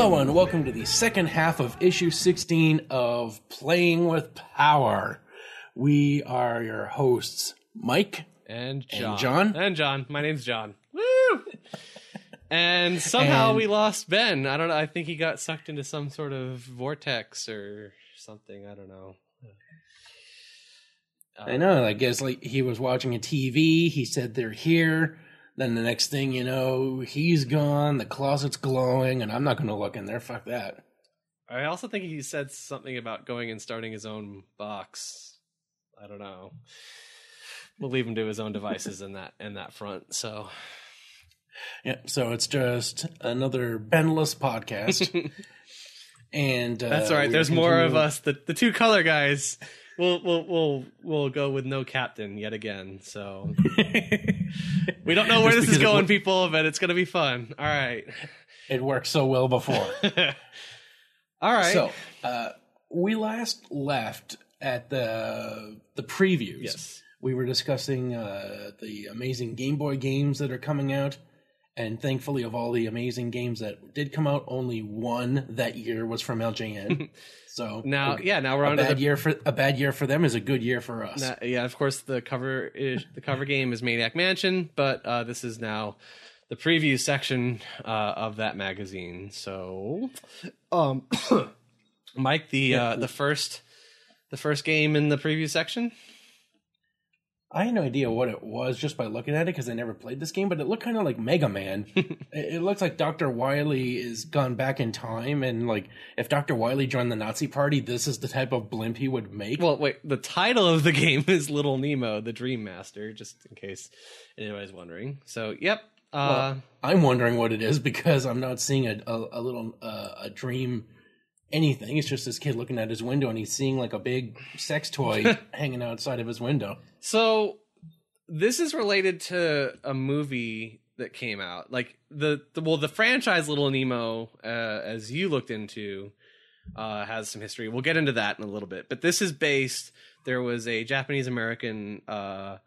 Hello and welcome to the second half of issue 16 of Playing with Power. We are your hosts, Mike. And And John. John? And John. My name's John. Woo! And somehow And- we lost Ben. I don't know. I think he got sucked into some sort of vortex or something. I don't know. I know, I guess like he was watching a TV, he said they're here. Then the next thing you know, he's gone, the closet's glowing, and I'm not going to look in there. Fuck that. I also think he said something about going and starting his own box. I don't know. We'll leave him to his own devices in that in that front. So Yeah, so it's just another Benless podcast. and uh, that's all right. There's more of us. The the two color guys. We'll we'll we'll we'll go with no captain yet again. So we don't know where Just this is going, people, but it's gonna be fun. All right. it worked so well before. all right. So, uh, we last left at the the previews. yes. We were discussing uh, the amazing Game Boy games that are coming out, and thankfully, of all the amazing games that did come out, only one that year was from LJN. So Now, a, yeah. Now we're on to bad the year for a bad year for them is a good year for us. Na- yeah, of course, the cover is the cover game is Maniac Mansion, but uh, this is now the preview section uh, of that magazine. So, um, Mike, the uh, the first the first game in the preview section. I had no idea what it was just by looking at it because I never played this game, but it looked kind of like Mega Man. it, it looks like Dr. Wily is gone back in time, and like if Dr. Wily joined the Nazi party, this is the type of blimp he would make. Well, wait, the title of the game is Little Nemo, the Dream Master, just in case anybody's wondering. So, yep. Uh, Well, I'm wondering what it is because I'm not seeing a a, a little uh, a dream anything. It's just this kid looking at his window and he's seeing like a big sex toy hanging outside of his window. So this is related to a movie that came out. Like the, the well, the franchise Little Nemo, uh, as you looked into, uh, has some history. We'll get into that in a little bit. But this is based. There was a Japanese American uh,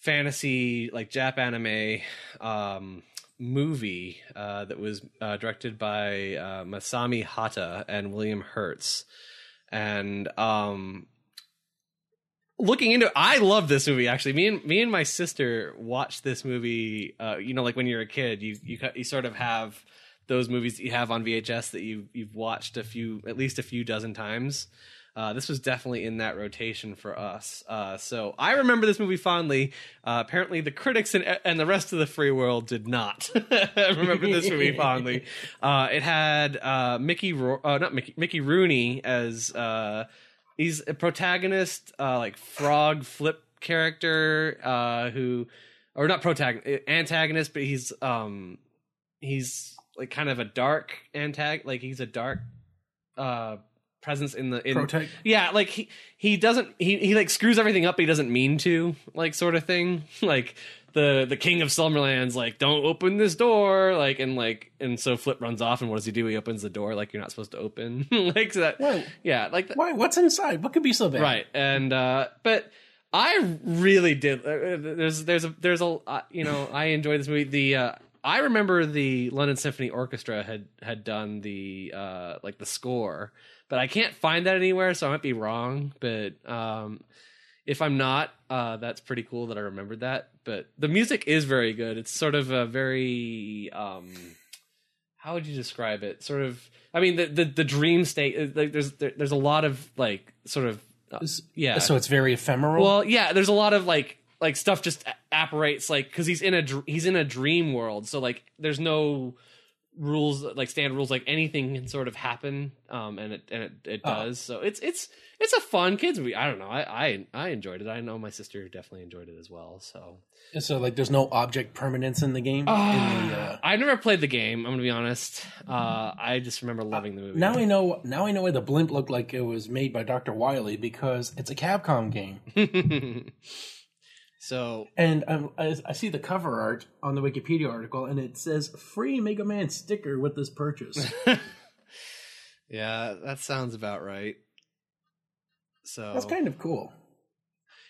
fantasy, like Jap anime um, movie uh, that was uh, directed by uh, Masami Hata and William Hurtz, and um, looking into I love this movie actually. Me and me and my sister watched this movie. Uh, you know, like when you're a kid, you you you sort of have those movies that you have on VHS that you you've watched a few at least a few dozen times. Uh, this was definitely in that rotation for us. Uh, so I remember this movie fondly. Uh, apparently, the critics and, and the rest of the free world did not remember this movie fondly. Uh, it had uh, Mickey, Ro- uh, not Mickey, Mickey Rooney as uh, he's a protagonist, uh, like frog flip character uh, who, or not protagonist, antagonist, but he's um, he's like kind of a dark antagonist, like he's a dark uh presence in the in Protect. yeah like he he doesn't he he like screws everything up but he doesn't mean to like sort of thing like the the king of slumberland's like don't open this door like and like and so flip runs off and what does he do he opens the door like you're not supposed to open like so that Why? yeah like that, Why? What's inside? What could be so bad? right and uh but i really did uh, there's there's a there's a uh, you know i enjoyed this movie the uh i remember the london symphony orchestra had had done the uh like the score but i can't find that anywhere so i might be wrong but um if i'm not uh that's pretty cool that i remembered that but the music is very good. It's sort of a very um how would you describe it? Sort of i mean the the, the dream state uh, like there's there, there's a lot of like sort of uh, yeah. So it's very ephemeral. well yeah there's a lot of like like stuff just apparates like because he's in a dr- he's in a dream world so like there's no rules like standard rules like anything can sort of happen um and it and it, it Oh. does so it's it's it's a fun kids movie i don't know I, I i enjoyed it i know my sister definitely enjoyed it as well so so like, there's no object permanence in the game. in the, uh, i never played the game i'm gonna be honest uh i just remember loving the movie now I know. Now I know why the blimp looked like it was made by Dr. Wily because it's a Capcom game. so And um, I, I see the cover art on the Wikipedia article, and it says "free Mega Man sticker with this purchase." yeah that sounds about right so That's kind of cool.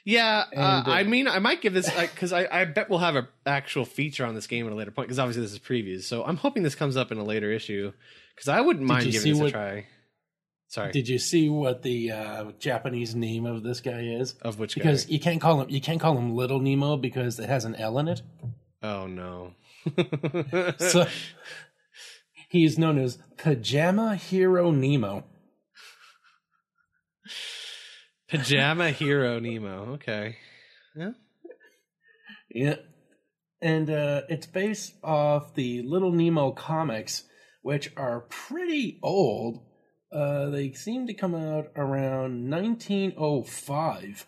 Yeah, uh, And, uh, I mean, I might give this because I, I bet we'll have an actual feature on this game at a later point because obviously this is previews. So I'm hoping this comes up in a later issue because I wouldn't mind giving this what- a try. Sorry, Did you see what the uh, Japanese name of this guy is? of which Because guy? you can't call him you can't call him Little Nemo because it has an L in it. Oh no. So he is known as Pajama Hero Nemo. Pajama Hero Nemo. Okay. Yeah. Yeah. And uh, it's based off the Little Nemo comics, which are pretty old. Uh, they seem to come out around 1905.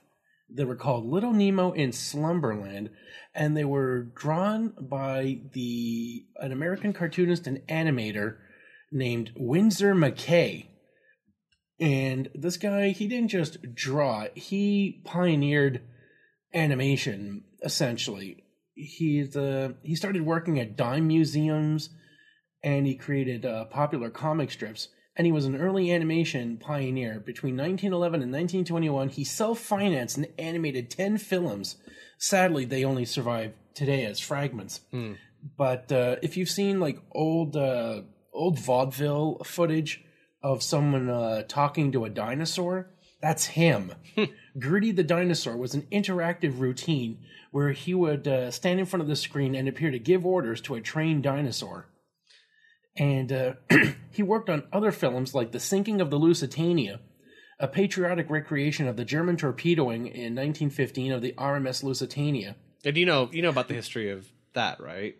They were called Little Nemo in Slumberland, and they were drawn by the an American cartoonist and animator named Winsor McCay. And this guy, he didn't just draw; he pioneered animation essentially. He's uh, he started working at dime museums, and he created uh, popular comic strips. And he was an early animation pioneer. Between 1911 and 1921, he self-financed and animated 10 films. Sadly, they only survive today as fragments. Hmm. But uh, if you've seen like old uh, old vaudeville footage of someone uh, talking to a dinosaur, that's him. Gertie the dinosaur was an interactive routine where he would uh, stand in front of the screen and appear to give orders to a trained dinosaur. And uh, he worked on other films like The Sinking of the Lusitania, a patriotic recreation of the German torpedoing in 1915 of the RMS Lusitania. And you know, you know about the history of that, right?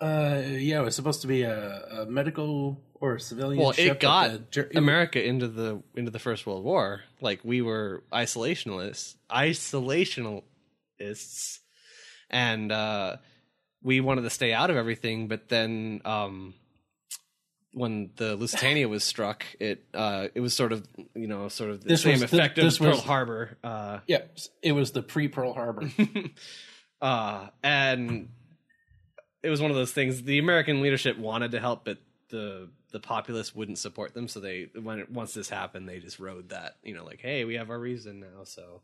Uh, yeah, it was supposed to be a, a medical or civilian Well, ship. it got the America into the into the First World War. Like we were isolationists, isolationalists, and uh, we wanted to stay out of everything. But then, um, when the Lusitania was struck, it uh, it was sort of you know sort of the This same the- effect of this Pearl was- Harbor. Uh, Yeah, it was the pre Pearl Harbor. uh, and it was one of those things. The American leadership wanted to help, but the the populace wouldn't support them. So they when it, once this happened, they just rode that. You know, like hey, we have our reason now. So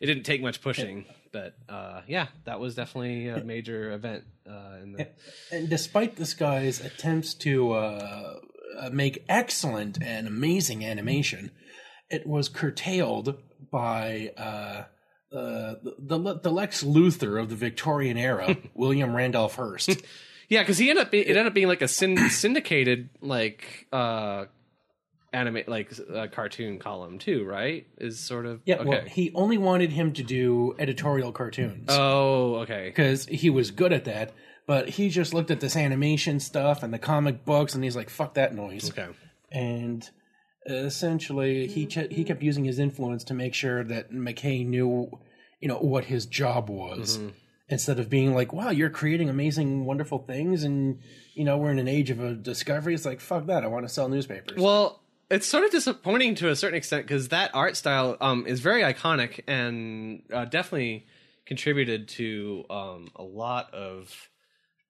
it didn't take much pushing, but uh, yeah, that was definitely a major event. Uh, in the, and despite this guy's attempts to uh, uh, make excellent and amazing animation, it was curtailed by uh, uh, the, the the Lex Luthor of the Victorian era, William Randolph Hearst. Yeah, because he ended up be, it ended up being like a syn- syndicated like uh animate like uh, cartoon column too, right? Is sort of Yeah, okay. well, he only wanted him to do editorial cartoons. oh, okay. because he was good at that. But he just looked at this animation stuff and the comic books, and he's like, "Fuck that noise." Okay. And essentially, he ch- he kept using his influence to make sure that McCay knew, you know, what his job was, instead of being like, "Wow, you're creating amazing, wonderful things," and you know, we're in an age of a discovery. It's like, "Fuck that! I want to sell newspapers." Well, it's sort of disappointing to a certain extent because that art style um, is very iconic and uh, definitely contributed to um, a lot of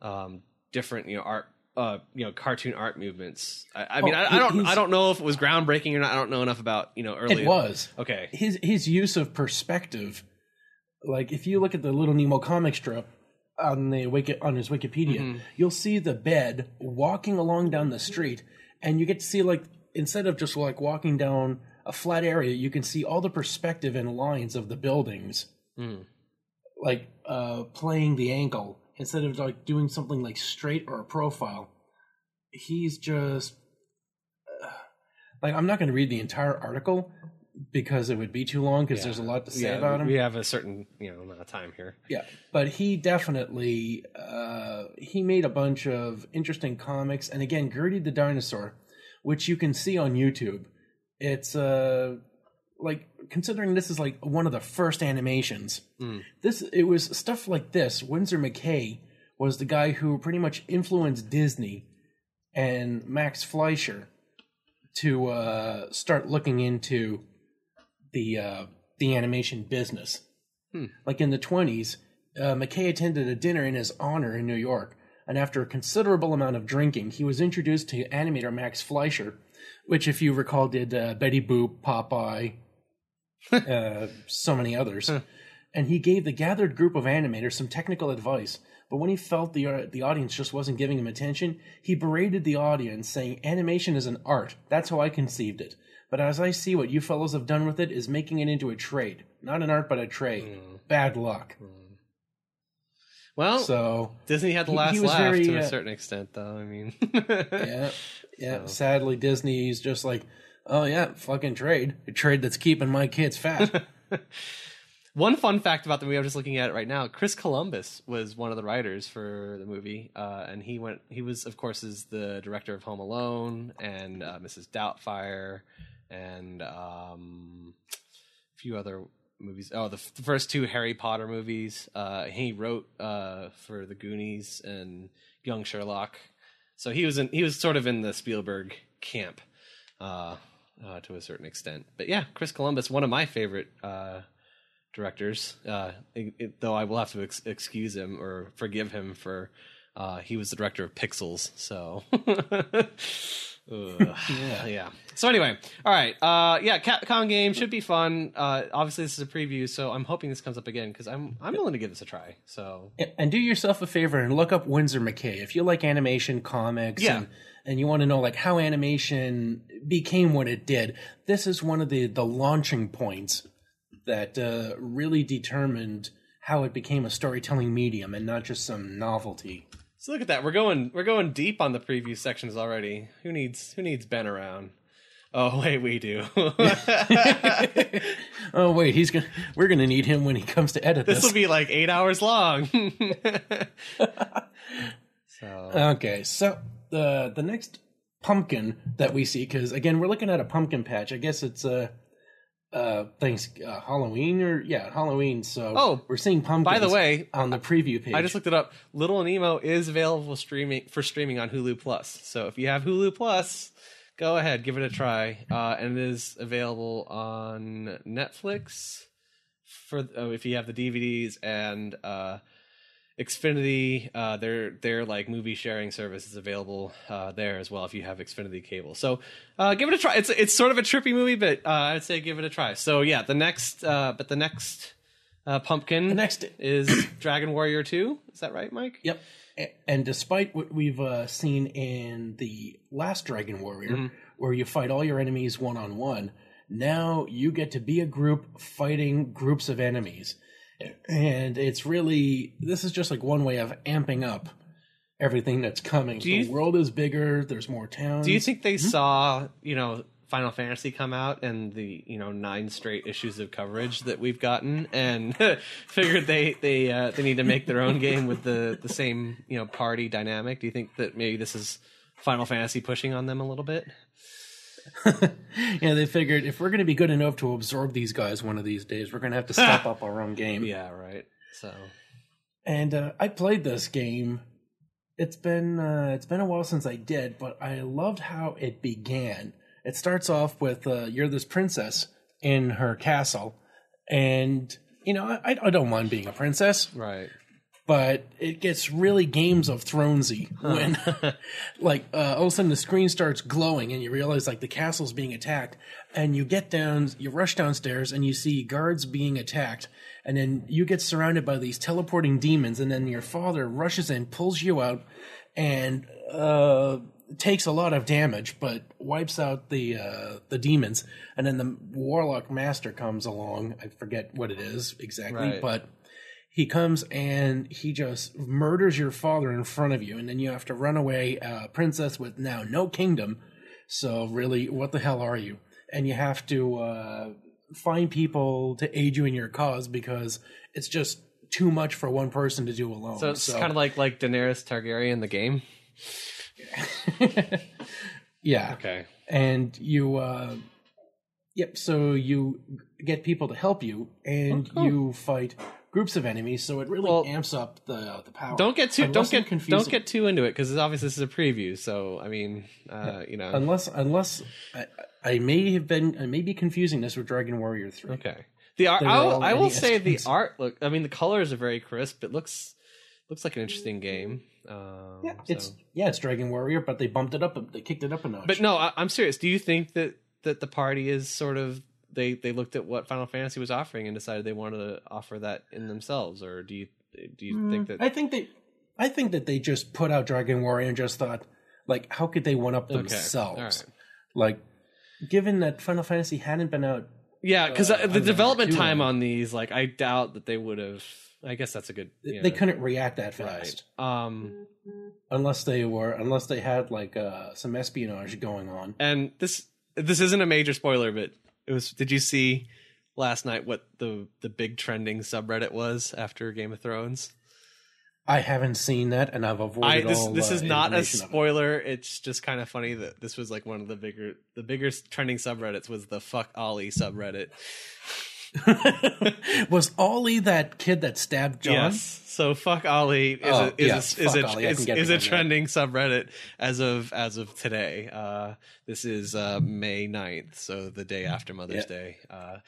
um, different, you know, art. Uh, you know, cartoon art movements. I, I mean, Oh, I, I don't, I don't know if it was groundbreaking or not. I don't know enough about, you know, early. it was. okay. his his use of perspective like if you look at the little nemo comic strip on the wiki on his wikipedia Mm-hmm. you'll see the bed walking along down the street and you get to see like instead of just like walking down a flat area you can see all the perspective and lines of the buildings Mm. like uh playing the angle instead of like doing something like straight or a profile he's just uh, like i'm not going to read the entire article because it would be too long because there's a lot to say Yeah, about him we have a certain, you know, amount of time here. yeah, but he definitely uh, he made a bunch of interesting comics, and again, Gertie the dinosaur, which you can see on YouTube. It's uh like considering this is like one of the first animations. Mm. This it was stuff like this. Winsor McCay was the guy who pretty much influenced Disney and Max Fleischer to uh, start looking into the uh, the animation business. Like in the twenties, uh, McCay attended a dinner in his honor in New York, and after a considerable amount of drinking, he was introduced to animator Max Fleischer, which, if you recall, did uh, Betty Boop, Popeye, uh, so many others. And he gave the gathered group of animators some technical advice. But when he felt the uh, the audience just wasn't giving him attention, he berated the audience, saying, "Animation is an art. That's how I conceived it. But as I see what you fellows have done with it is making it into a trade, not an art but a trade. Hmm. Bad luck." Well, So Disney had the last he laugh very, to a uh, certain extent, though. I mean, yeah, yeah. So. Sadly, Disney's just like, oh yeah, fucking trade, a trade that's keeping my kids fat. One fun fact about the movie I'm just looking at it right now: Chris Columbus was one of the writers for the movie, uh, and he went. He was, of course, is the director of Home Alone and uh, Mrs. Doubtfire, and um, a few other movies. Oh, the, f- the first two Harry Potter movies. Uh, he wrote uh, for The Goonies and Young Sherlock. So he was in. He was sort of in the Spielberg camp uh, uh, to a certain extent. But yeah, Chris Columbus, one of my favorite. Uh, directors. Uh, it, it- though I will have to ex- excuse him or forgive him for uh, he was the director of Pixels. So. Ugh. yeah. So anyway, all right. Uh, yeah, Capcom game should be fun. Uh, obviously, this is a preview, so I'm hoping this comes up again because I'm I'm willing to give this a try. So and do yourself a favor and look up Winsor McCay if you like animation, comics, Yeah. and, and you want to know like how animation became what it did. This is one of the the launching points that uh, really determined how it became a storytelling medium and not just some novelty. So look at that. We're going we're going deep on the preview sections already. Who needs who needs Ben around? Oh wait, we do. oh wait, he's gonna. We're gonna need him when he comes to edit this this. will be like eight hours long. so Okay, so the the next pumpkin that we see, because again, we're looking at a pumpkin patch. I guess it's uh, uh, thanks uh, Halloween or yeah, Halloween. So Oh, we're seeing pumpkins. by the way, on the preview page, I just looked it up. Little Nemo is available streaming for streaming on Hulu Plus. So if you have Hulu Plus, go ahead, give it a try. Uh, and it is available on Netflix for oh, if you have the DVDs and uh, Xfinity. Uh, their their like movie sharing service is available uh, there as well if you have Xfinity cable. So uh, give it a try. It's it's sort of a trippy movie, but uh, I'd say give it a try. So yeah, the next uh, but the next uh, pumpkin the next. is Dragon Warrior 2. Is that right, Mike? Yep. And despite what we've uh, seen in the last Dragon Warrior, Mhm. where you fight all your enemies one on one, now you get to be a group fighting groups of enemies. And it's really, this is just like one way of amping up everything that's coming. Do the you- world is bigger, there's more towns. Do you think they saw, you know, Final Fantasy come out and the, you know, nine straight issues of coverage that we've gotten and figured they they uh, they need to make their own game with the the same, you know, party dynamic? Do you think that maybe this is Final Fantasy pushing on them a little bit? yeah, they figured if we're going to be good enough to absorb these guys one of these days, we're going to have to step up our own game. Yeah, right. So, and uh, I played this game. It's been uh, it's been a while since I did, but I loved how it began. It starts off with uh, you're this princess in her castle, and you know I, I don't mind being a princess, right. But it gets really Games of Thronesy when like uh, all of a sudden the screen starts glowing and you realize like the castle's being attacked, and you get down, you rush downstairs and you see guards being attacked, and then you get surrounded by these teleporting demons, and then your father rushes in, pulls you out, and uh, takes a lot of damage, but wipes out the uh, the demons, and then the warlock master comes along. I forget what it is exactly, Right. but he comes and he just murders your father in front of you, and then you have to run away, uh, princess with now no kingdom. So really, what the hell are you? And you have to uh, find people to aid you in your cause because it's just too much for one person to do alone. So it's kind of like like Daenerys Targaryen the game. yeah. Okay. and you uh yep so you get people to help you and Oh, cool. you fight groups of enemies so it really Well, amps up the the power Don't get too Unless don't get confusing- don't get too into it because obviously this is a preview. So I mean, uh, you know, unless unless I, I may have been I may be confusing this with Dragon Warrior 3 Okay. The art, I will, I will NES say the art look. I mean, the colors are very crisp. It looks looks like an interesting game. Um, yeah so- it's yeah it's Dragon Warrior but they bumped it up they kicked it up a notch But no, I, I'm serious. Do you think that that the party is sort of they they looked at what Final Fantasy was offering and decided they wanted to offer that in themselves, or do you do you think that Mm, I think they, I think that they just put out Dragon Warrior and just thought, like, how could they one up Okay, themselves? Like, given that Final Fantasy hadn't been out, Yeah, because Uh, the development time on these, like, I doubt that they would have. I guess that's a good. they couldn't react that right. fast Um, unless they were, unless they had like uh, some espionage going on. and this this isn't a major spoiler, but it was. Did you see last night what the the big trending subreddit was after Game of Thrones? I haven't seen that, and I've avoided I this all. this uh, is not a of it. spoiler. It's just kind of funny that this was like one of the bigger the bigger trending subreddits was the fuck Ollie subreddit. was Ollie that kid that stabbed John? Yes. So fuck Ollie is Oh, a, is yeah, a, is a, Ollie. Is, is a behind that. trending subreddit as of as of today. Uh, this is uh, May 9th, so the day after Mother's. Day. Uh,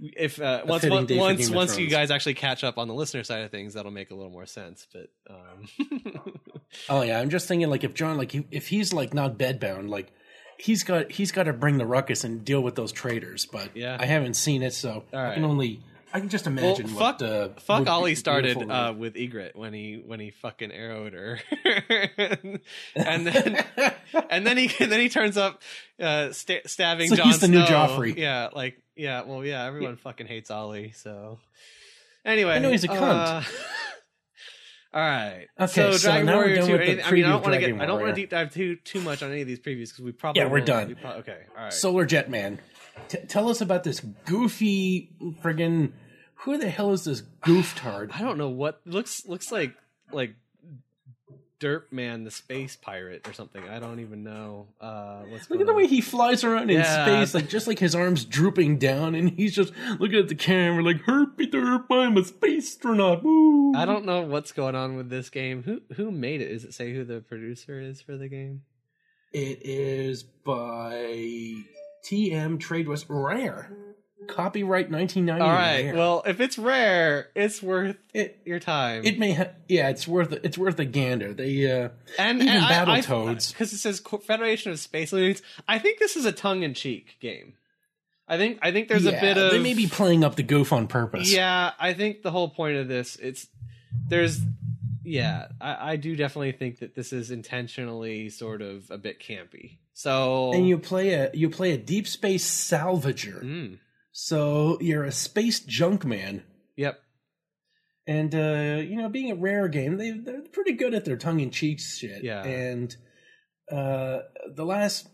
if uh, once once once, once you guys actually catch up on the listener side of things, that'll make a little more sense. But um, Oh yeah, I'm just thinking like if John like if he's like not bedbound, like he's got he's got to bring the ruckus and deal with those traitors. But Yeah. I haven't seen it, so I can only I can just well, imagine fuck what uh, fuck Ollie started uh, with Ygritte when he when he fucking arrowed her, and then and then he and then he turns up uh, sta- stabbing So Jon he's the new Joffrey. Yeah, like yeah, well, yeah, everyone fucking hates Ollie. So anyway, I know he's a cunt. all right. Okay, so, so Dragon now we're Warrior Two. with the any- I mean, I don't want to get. Dragon I don't want to deep dive too too much on any of these previews because we probably Yeah, we're done. We pro- okay, all right. Solar Jet Man. T- tell us about this goofy friggin' who the hell is this gooftard? I don't know what looks looks like like Derp Man the space pirate or something. I don't even know uh what's Look going at the on. way he flies around in Yeah. space, like just like his arms drooping down, and he's just looking at the camera like "Herpy derp, I'm a space astronaut." Woo! I don't know what's going on with this game. Who who made it? Is it say who the producer is for the game? It is by TM Tradewest Rare. Copyright 1990. All right. Rare. Well, if it's rare, it's worth it your time. it may ha- yeah, it's worth it's worth a gander. They uh and even and Battletoads. because it says Federation of Space Marines. I think this is a tongue in cheek game. I think I think there's yeah, a bit of they may be playing up the goof on purpose. Yeah, I think the whole point of this, it's there's yeah, I, I do definitely think that this is intentionally sort of a bit campy. So And you play a you play a deep space salvager. Mm, So you're a space junk man. yep. And uh, you know, being a rare game, they they're pretty good at their tongue in cheek shit. Yeah. And uh, the last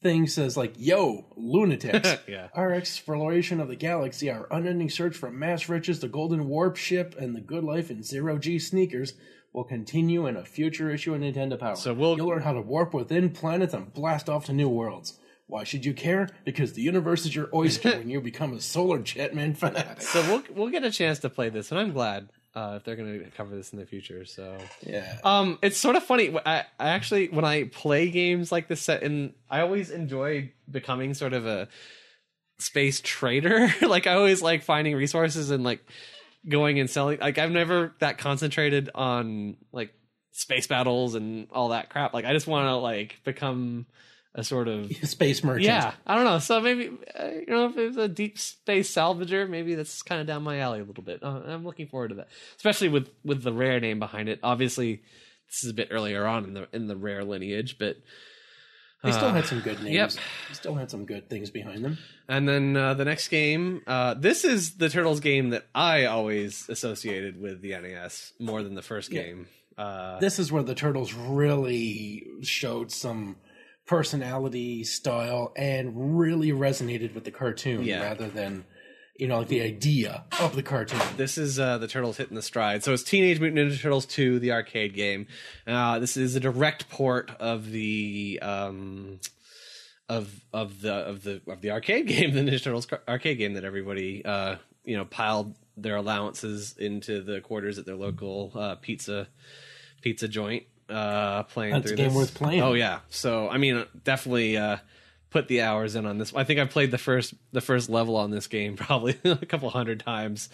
thing says like, "Yo, lunatics." yeah. Our exploration of the galaxy, our unending search for mass riches, the golden warp ship, and the good life in zero G sneakers will continue in a future issue of Nintendo Power. So we'll- You'll learn how to warp within planets and blast off to new worlds. Why should you care? Because the universe is your oyster when you become a solar jetman fanatic. So we'll we'll get a chance to play this, and I'm glad uh, if they're going to cover this in the future. So Yeah. Um, it's sort of funny. I, I actually, when I play games like this, set in, I always enjoy becoming sort of a space trader. like I always like finding resources and like going and selling. Like I've never that concentrated on like space battles and all that crap. Like I just want to like become a sort of Space merchant. yeah. I don't know. So maybe uh, you know if it's a deep space salvager, maybe that's kind of down my alley a little bit. Uh, I'm looking forward to that, especially with with the rare name behind it. Obviously, this is a bit earlier on in the in the rare lineage, but They still uh, had some good names. yep. They still had some good things behind them. And then uh, the next game, uh, this is the Turtles game that I always associated with the NES more than the first Yeah. game. Uh, This is where the turtles really showed some personality, style, and really resonated with the cartoon Yeah. rather than, you know, like the idea of the cartoon. This is uh, the Turtles hitting the stride. So it's Teenage Mutant Ninja Turtles 2, the arcade game. Uh, this is a direct port of the um, of of the of the of the arcade game, the Ninja Turtles car- arcade game that everybody uh, you know piled their allowances into the quarters at their local uh, pizza pizza joint. Uh, playing That's a through game this. worth playing. Oh yeah. So I mean, definitely. Uh, put the hours in on this. I think I played the first the first level on this game probably a couple hundred times,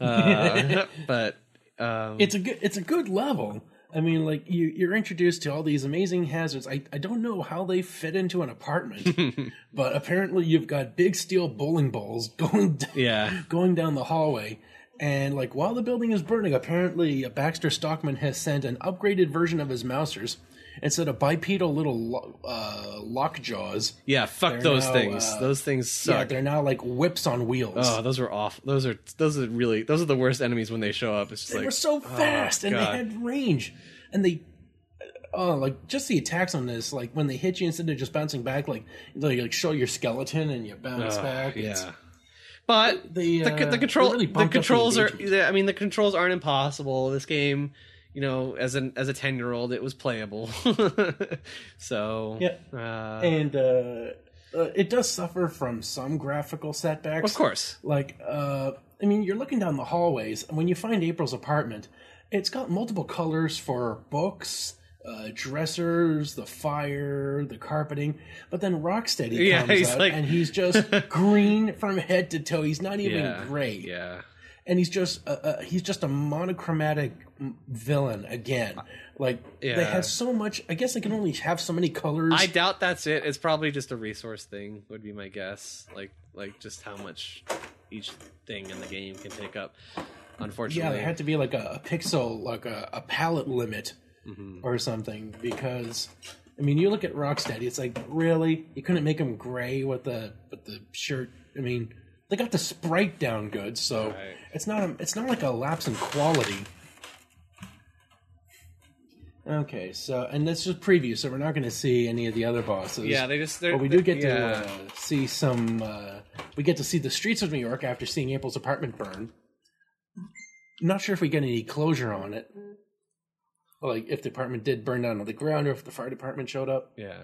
uh, but um, It's a good it's a good level. I mean, like you, you're introduced to all these amazing hazards. I, I don't know how they fit into an apartment, but apparently you've got big steel bowling balls going d- Yeah. going down the hallway. And like while the building is burning, apparently Baxter Stockman has sent an upgraded version of his mousers instead of bipedal little lo- uh, lock jaws. Yeah, fuck those now, things. uh, those things suck. Yeah, they're now like whips on wheels. oh, those are off. Those are those are really those are the worst enemies when they show up. It's just they like were so fast and God. they had range and they oh like just the attacks on this like when they hit you instead of just bouncing back like they like show your skeleton and you bounce back It's- yeah. But the, the, uh, the control really the up the controls are I mean the controls aren't impossible. This game, you know, as an as a 10-year-old it was playable. so, Yeah. uh, and uh, uh, it does suffer from some graphical setbacks of course. like uh i mean you're looking down the hallways and when you find april's apartment it's got multiple colors for books uh, dressers, the fire, the carpeting, but then Rocksteady Yeah, comes out like- and he's just green from head to toe. He's not even Yeah. gray, Yeah. and he's just uh, uh, he's just a monochromatic villain again. Like Yeah. they had so much. I guess they can only have so many colors. I doubt that's it. It's probably just a resource thing. Would be my guess. Like like just how much each thing in the game can take up. Unfortunately, Yeah, there had to be like a, a pixel, like a, a palette limit Mhm. or something. Because, I mean, you look at Rocksteady, it's like really you couldn't make him gray with the with the shirt. I mean, they got the sprite down good, so Right. it's not a, it's not like a lapse in quality. Okay, so and this is preview, so we're not going to see any of the other bosses. Yeah, they just. they're- But we do get yeah. to uh, see some. Uh, we get to see the streets of New York after seeing April's apartment burn. Not sure if we get any closure on it, like if the apartment did burn down to the ground or if the fire department showed up. Yeah.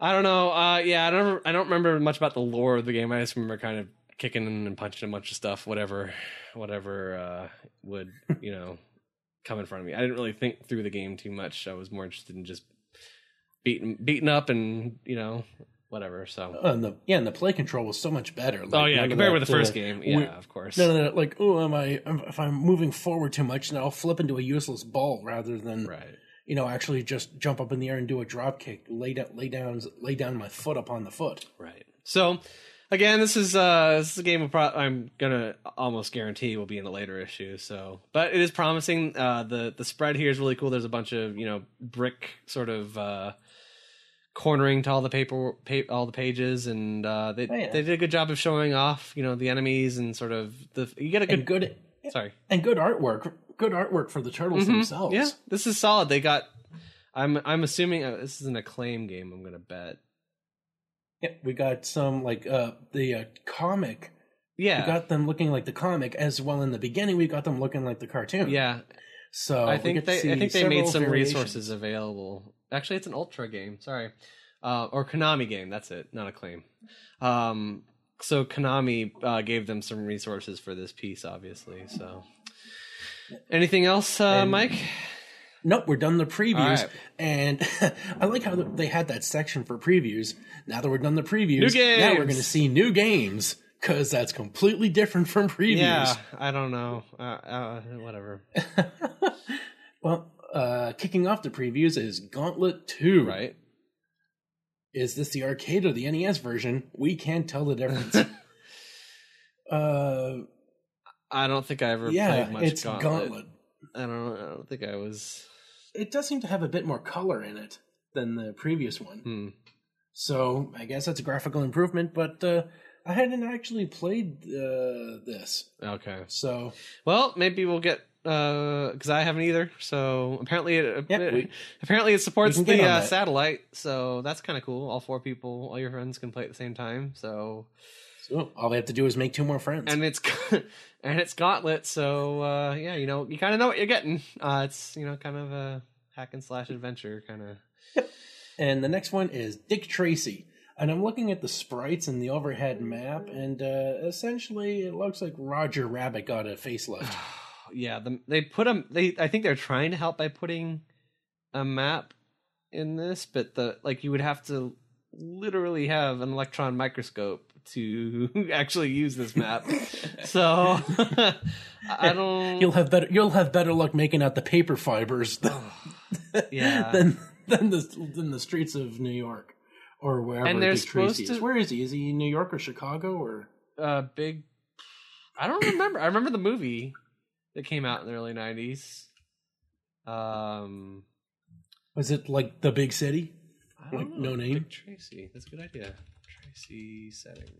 I don't know. Uh, yeah, I don't. I don't remember much about the lore of the game. I just remember kind of kicking and punching a bunch of stuff, whatever, whatever uh, would you know come in front of me. I didn't really think through the game too much. I was more interested in just beating beating up and you know whatever. So. Uh, and the yeah, and the play control was so much better. Like, oh yeah, compared with the first uh, game, we- yeah, of course. No, no, no. Like, oh, am I? If I'm moving forward too much, then I'll flip into a useless ball rather than Right. you know actually just jump up in the air and do a drop kick, lay down, lay down, lay down my foot upon the foot. Right. So, again, this is uh this is a game of pro- I'm gonna almost guarantee will be in a later issue. So, but it is promising. Uh, the the spread here is really cool. There's a bunch of you know brick sort of uh, cornering to all the paper, pa- all the pages, and uh, they Oh, yeah. they did a good job of showing off you know the enemies and sort of the you get a And good good, sorry and good artwork. Good artwork for the turtles Mhm. themselves. Yeah, this is solid. They got. I'm I'm assuming uh, this is an acclaim game. I'm gonna bet. Yeah, we got some like uh the uh, comic. Yeah. We got them looking like the comic as well. In the beginning, we got them looking like the cartoon. yeah, So I think they I think they made some variations. resources available. Actually, it's an Ultra game. Sorry, uh, or Konami game. That's it, not Acclaim. Um, so Konami uh, gave them some resources for this piece, obviously. So, anything else, uh, And- Mike? Nope, we're done the previews, right. and I like how they had that section for previews. Now that we're done the previews, now we're going to see new games because that's completely different from previews. Yeah, I don't know. Uh, uh, whatever. well, uh, kicking off the previews is Gauntlet Two. Right. Is this the arcade or the NES version? We can't tell the difference. uh, I don't think I ever yeah, played much it's Gauntlet. Gauntlet. I don't. I don't think I was. It does seem to have a bit more color in it than the previous one. Hmm. So I guess that's a graphical improvement, but uh, I hadn't actually played uh, this. Okay. So Well, maybe we'll get because I haven't either. So apparently, it, Yep, it- we- apparently it supports we can get the uh, satellite. So that's kind of cool. All four people, all your friends can play at the same time. So so all they have to do is make two more friends. and it's and it's Gauntlet. So uh, yeah, you know, you kind of know what you're getting. Uh, it's you know, kind of a hack and slash adventure kind of. And the next one is Dick Tracy. And I'm looking at the sprites and the overhead map, and uh, essentially it looks like Roger Rabbit got a facelift. yeah, the, they put them. They I think they're trying to help by putting a map in this, but the like you would have to literally have an electron microscope to actually use this map. so I don't. You'll have better. You'll have better luck making out the paper fibers than, Yeah. than than the than the streets of New York or wherever. And they're Dick Tracy supposed is. to- Where is he? Is he in New York or Chicago or? uh, big. I don't remember. I remember the movie that came out in the early '90s. Um, Was it like the big city? I don't Like, know. no name? Dick Tracy. That's a good idea. Tracy setting.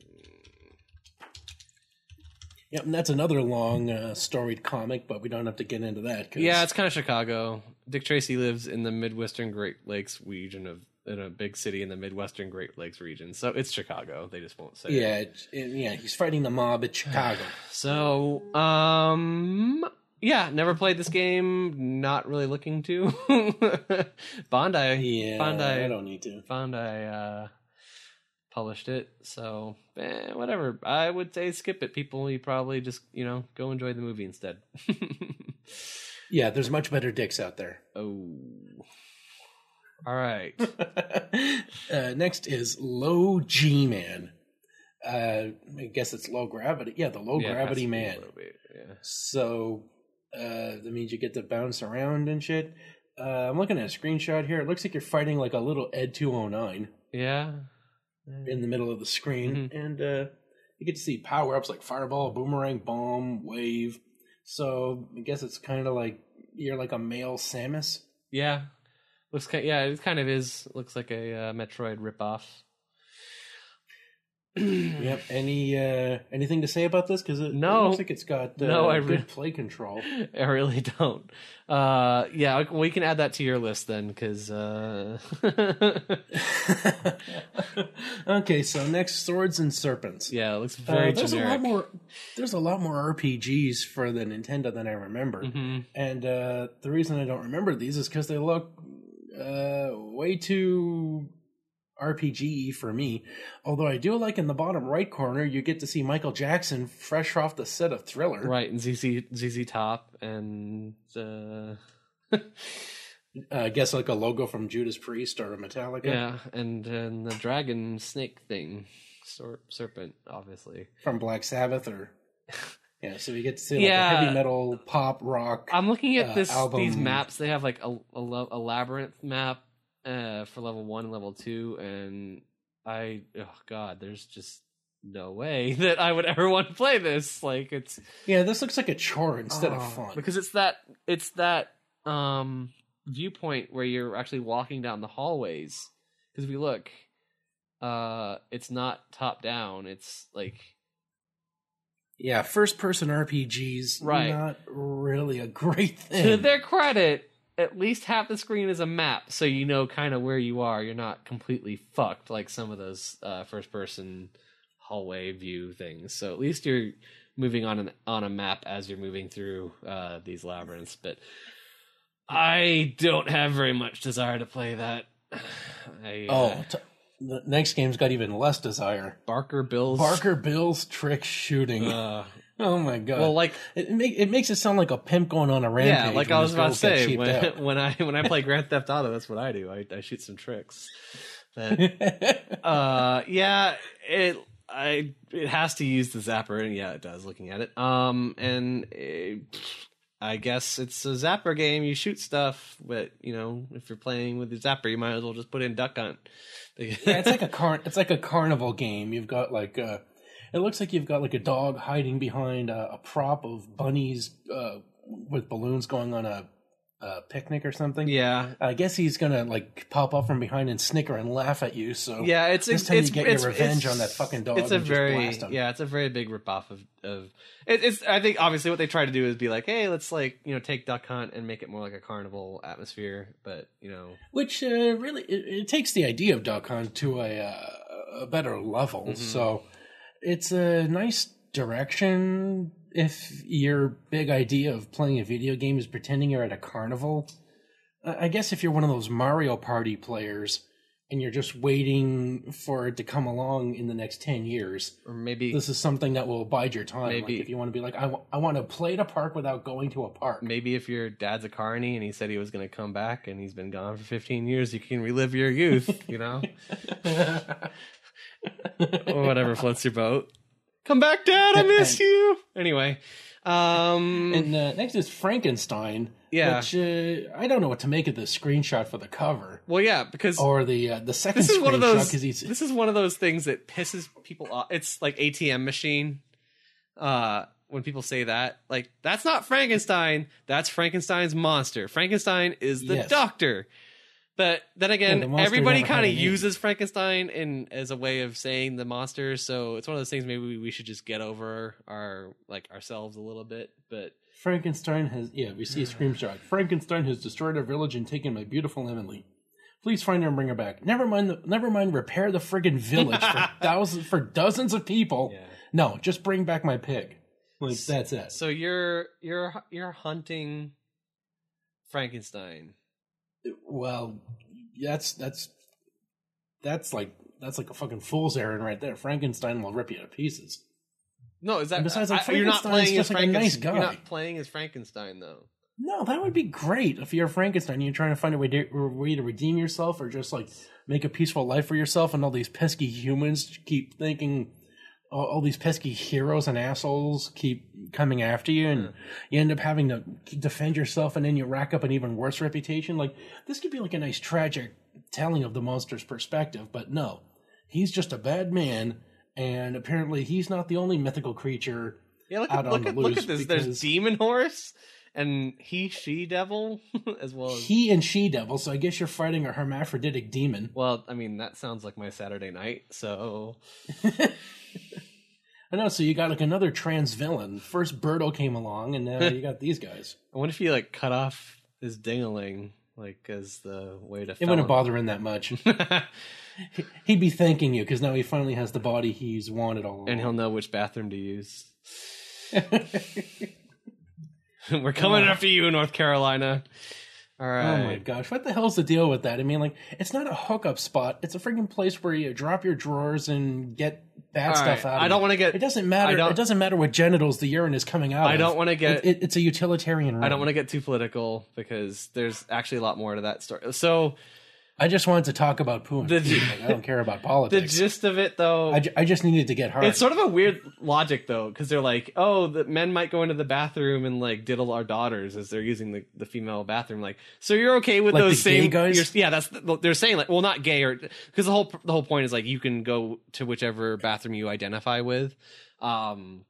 Yep, and that's another long, uh, storied comic, but we don't have to get into that. 'cause- Yeah, it's kind of Chicago. Dick Tracy lives in the Midwestern Great Lakes region of in a big city in the Midwestern Great Lakes region. So it's Chicago. They just won't say. yeah, it's- it- yeah. He's fighting the mob at Chicago. So, um, yeah, never played this game. Not really looking to. Bandai, Yeah, Bandai, I don't need to. Bandai, uh, published it. So, eh, whatever. I would say skip it. People, you probably just you know go enjoy the movie instead. Yeah, there's much better dicks out there. oh, all right. uh, next is Low G Man. Uh, I guess it's low gravity. Yeah, the low Yeah, gravity man. bit, yeah. So uh, that means you get to bounce around and shit. Uh, I'm looking at a screenshot here. It looks like you're fighting like a little Ed 209 Yeah. in the middle of the screen, and uh, you get to see power ups like fireball, boomerang, bomb, wave. So I guess it's kind of like you're like a male Samus. Yeah. Looks kind yeah, it kind of is. Looks like a uh, Metroid ripoff. Yep. Any uh, anything to say about this? Because it, No. it looks like it's got uh, No, I good play control. I really don't. Uh, yeah, we can add that to your list then, because uh, okay, so next, swords and serpents. yeah, it looks Uh, very there's generic. a lot more. There's a lot more RPGs for the Nintendo than I remember, hmm and uh, the reason I don't remember these is because they look uh, way too RPG for me. Although I do like in the bottom right corner, you get to see Michael Jackson fresh off the set of Thriller. Right, and ZZ ZZ Top and uh, Uh, I guess like a logo from Judas Priest or Metallica. yeah, and and the dragon snake thing, Sor- serpent, obviously. from Black Sabbath or yeah, so we get to see like Yeah. a heavy metal pop rock. I'm looking at uh, this album. these maps. They have like a a, lo- a labyrinth map uh, for level one and level two, and I oh god, there's just no way that I would ever want to play this. Like it's yeah, this looks like a chore instead Oh, of fun. because it's that it's that um viewpoint where you're actually walking down the hallways. Because if we look, uh, it's not top down. It's like yeah, first person RPGs, Right. Not really a great thing. to their credit, at least half the screen is a map, so you know kind of where you are. You're not completely fucked like some of those uh, first person hallway view things. So at least you're moving on an on a map as you're moving through uh, these labyrinths. But I don't have very much desire to play that. I, uh, oh, t- the next game's got even less desire. Barker Bills. Barker Bill's trick shooting. Uh, oh my god! well, like it, make, it makes it sound like a pimp going on a rampage. yeah, like I was about to say when, when I when I play Grand Theft Auto, that's what I do. I, I shoot some tricks. That uh yeah it i it has to use the zapper and yeah it does looking at it um and it, i guess it's a zapper game you shoot stuff but you know if you're playing with the zapper you might as well just put in duck hunt yeah, it's like a car. It's like a carnival game. You've got like uh It looks like you've got like a dog hiding behind a, a prop of bunnies uh, with balloons going on a, a picnic or something. yeah I guess he's gonna like pop up from behind and snicker and laugh at you. So yeah it's this time it's, you get your revenge on that fucking dog It's a and just very blast him. yeah, it's a very big ripoff of of it, it's. I think obviously what they try to do is be like, hey, let's like you know take Duck Hunt and make it more like a carnival atmosphere, but you know which uh, really it, it takes the idea of Duck Hunt to a uh, a better level. Mhm. So it's a nice direction if your big idea of playing a video game is pretending you're at a carnival. I guess if you're one of those Mario Party players and you're just waiting for it to come along in the next 10 years. Or maybe This is something that will abide your time. Maybe- Like if you want to be like, I wa- I want to play at a park without going to a park. maybe if your dad's a carny and he said he was going to come back and he's been gone for 15 years, you can relive your youth, you know? or whatever floats your boat. Come back, Dad. I miss you. Anyway, um, and uh, next is Frankenstein. Yeah. Which uh, I don't know what to make of the screenshot for the cover well, yeah, because or the uh, the second this is one of those. This is one of those things that pisses people off. It's like ATM machine. Uh, when people say that, like that's not Frankenstein. That's Frankenstein's monster. Frankenstein is the Yes. doctor. But then Yeah, again, the everybody kind of uses Frankenstein in as a way of saying the monster. So it's one of those things. Maybe we, we should just get over our like ourselves a little bit. But Frankenstein has yeah, we see a screenshot. Frankenstein has destroyed our village and taken my beautiful Emily. Please find her and bring her back. Never mind the never mind repair the friggin' village for thousands for dozens of people. No, just bring back my pig. Like that's it. So you're you're you're hunting Frankenstein. Well, that's that's that's like that's like a fucking fool's errand right there. Frankenstein will rip you to pieces. No, is that And besides, like, I- you're not playing as like a nice Frankenstein? guy. You're not playing as Frankenstein though. No, that would be great if you're Frankenstein. You're trying to find a way to, a way to redeem yourself, or just like make a peaceful life for yourself. And all these pesky humans keep thinking, all, all these pesky heroes and assholes keep coming after you, and you end up having to defend yourself, and then you rack up an even worse reputation. Like this could be like a nice tragic telling of the monster's perspective, but no, he's just a bad man, and apparently he's not the only mythical creature Yeah, look out at on look the at look at this. There's demon horse and he she devil as well as he and she devil. So I guess you're fighting a hermaphroditic demon. well, I mean that sounds like my Saturday night. So I know. So you got like another trans villain. First Birdo came along, and now you got these guys. I wonder if he like cut off his dingaling like as the way to. It wouldn't bother him that much. He'd be thanking you because now he finally has the body he's wanted all along. and he'll know which bathroom to use. We're coming after you, North Carolina. All right. Oh my gosh, what the hell's the deal with that? I mean, like, it's not a hookup spot. It's a freaking place where you drop your drawers and get bad All stuff right, out. I don't want to get. It doesn't matter. It doesn't matter what genitals the urine is coming out. I of. don't want to get. It, it- it's a utilitarian. Room. I don't want to get too political because there's actually a lot more to that story. So I just wanted to talk about poo. And The-. Like, I don't care about politics. the gist of it, though, I, ju- I just needed to get hard. it's sort of a weird logic though, because they're like, oh, the men might go into the bathroom and like diddle our daughters as they're using the, the female bathroom. Like, so you're okay with Like those same guys? you're- Yeah, that's they're saying like, well, not gay or because the whole the whole point is like you can go to whichever bathroom you identify with, um,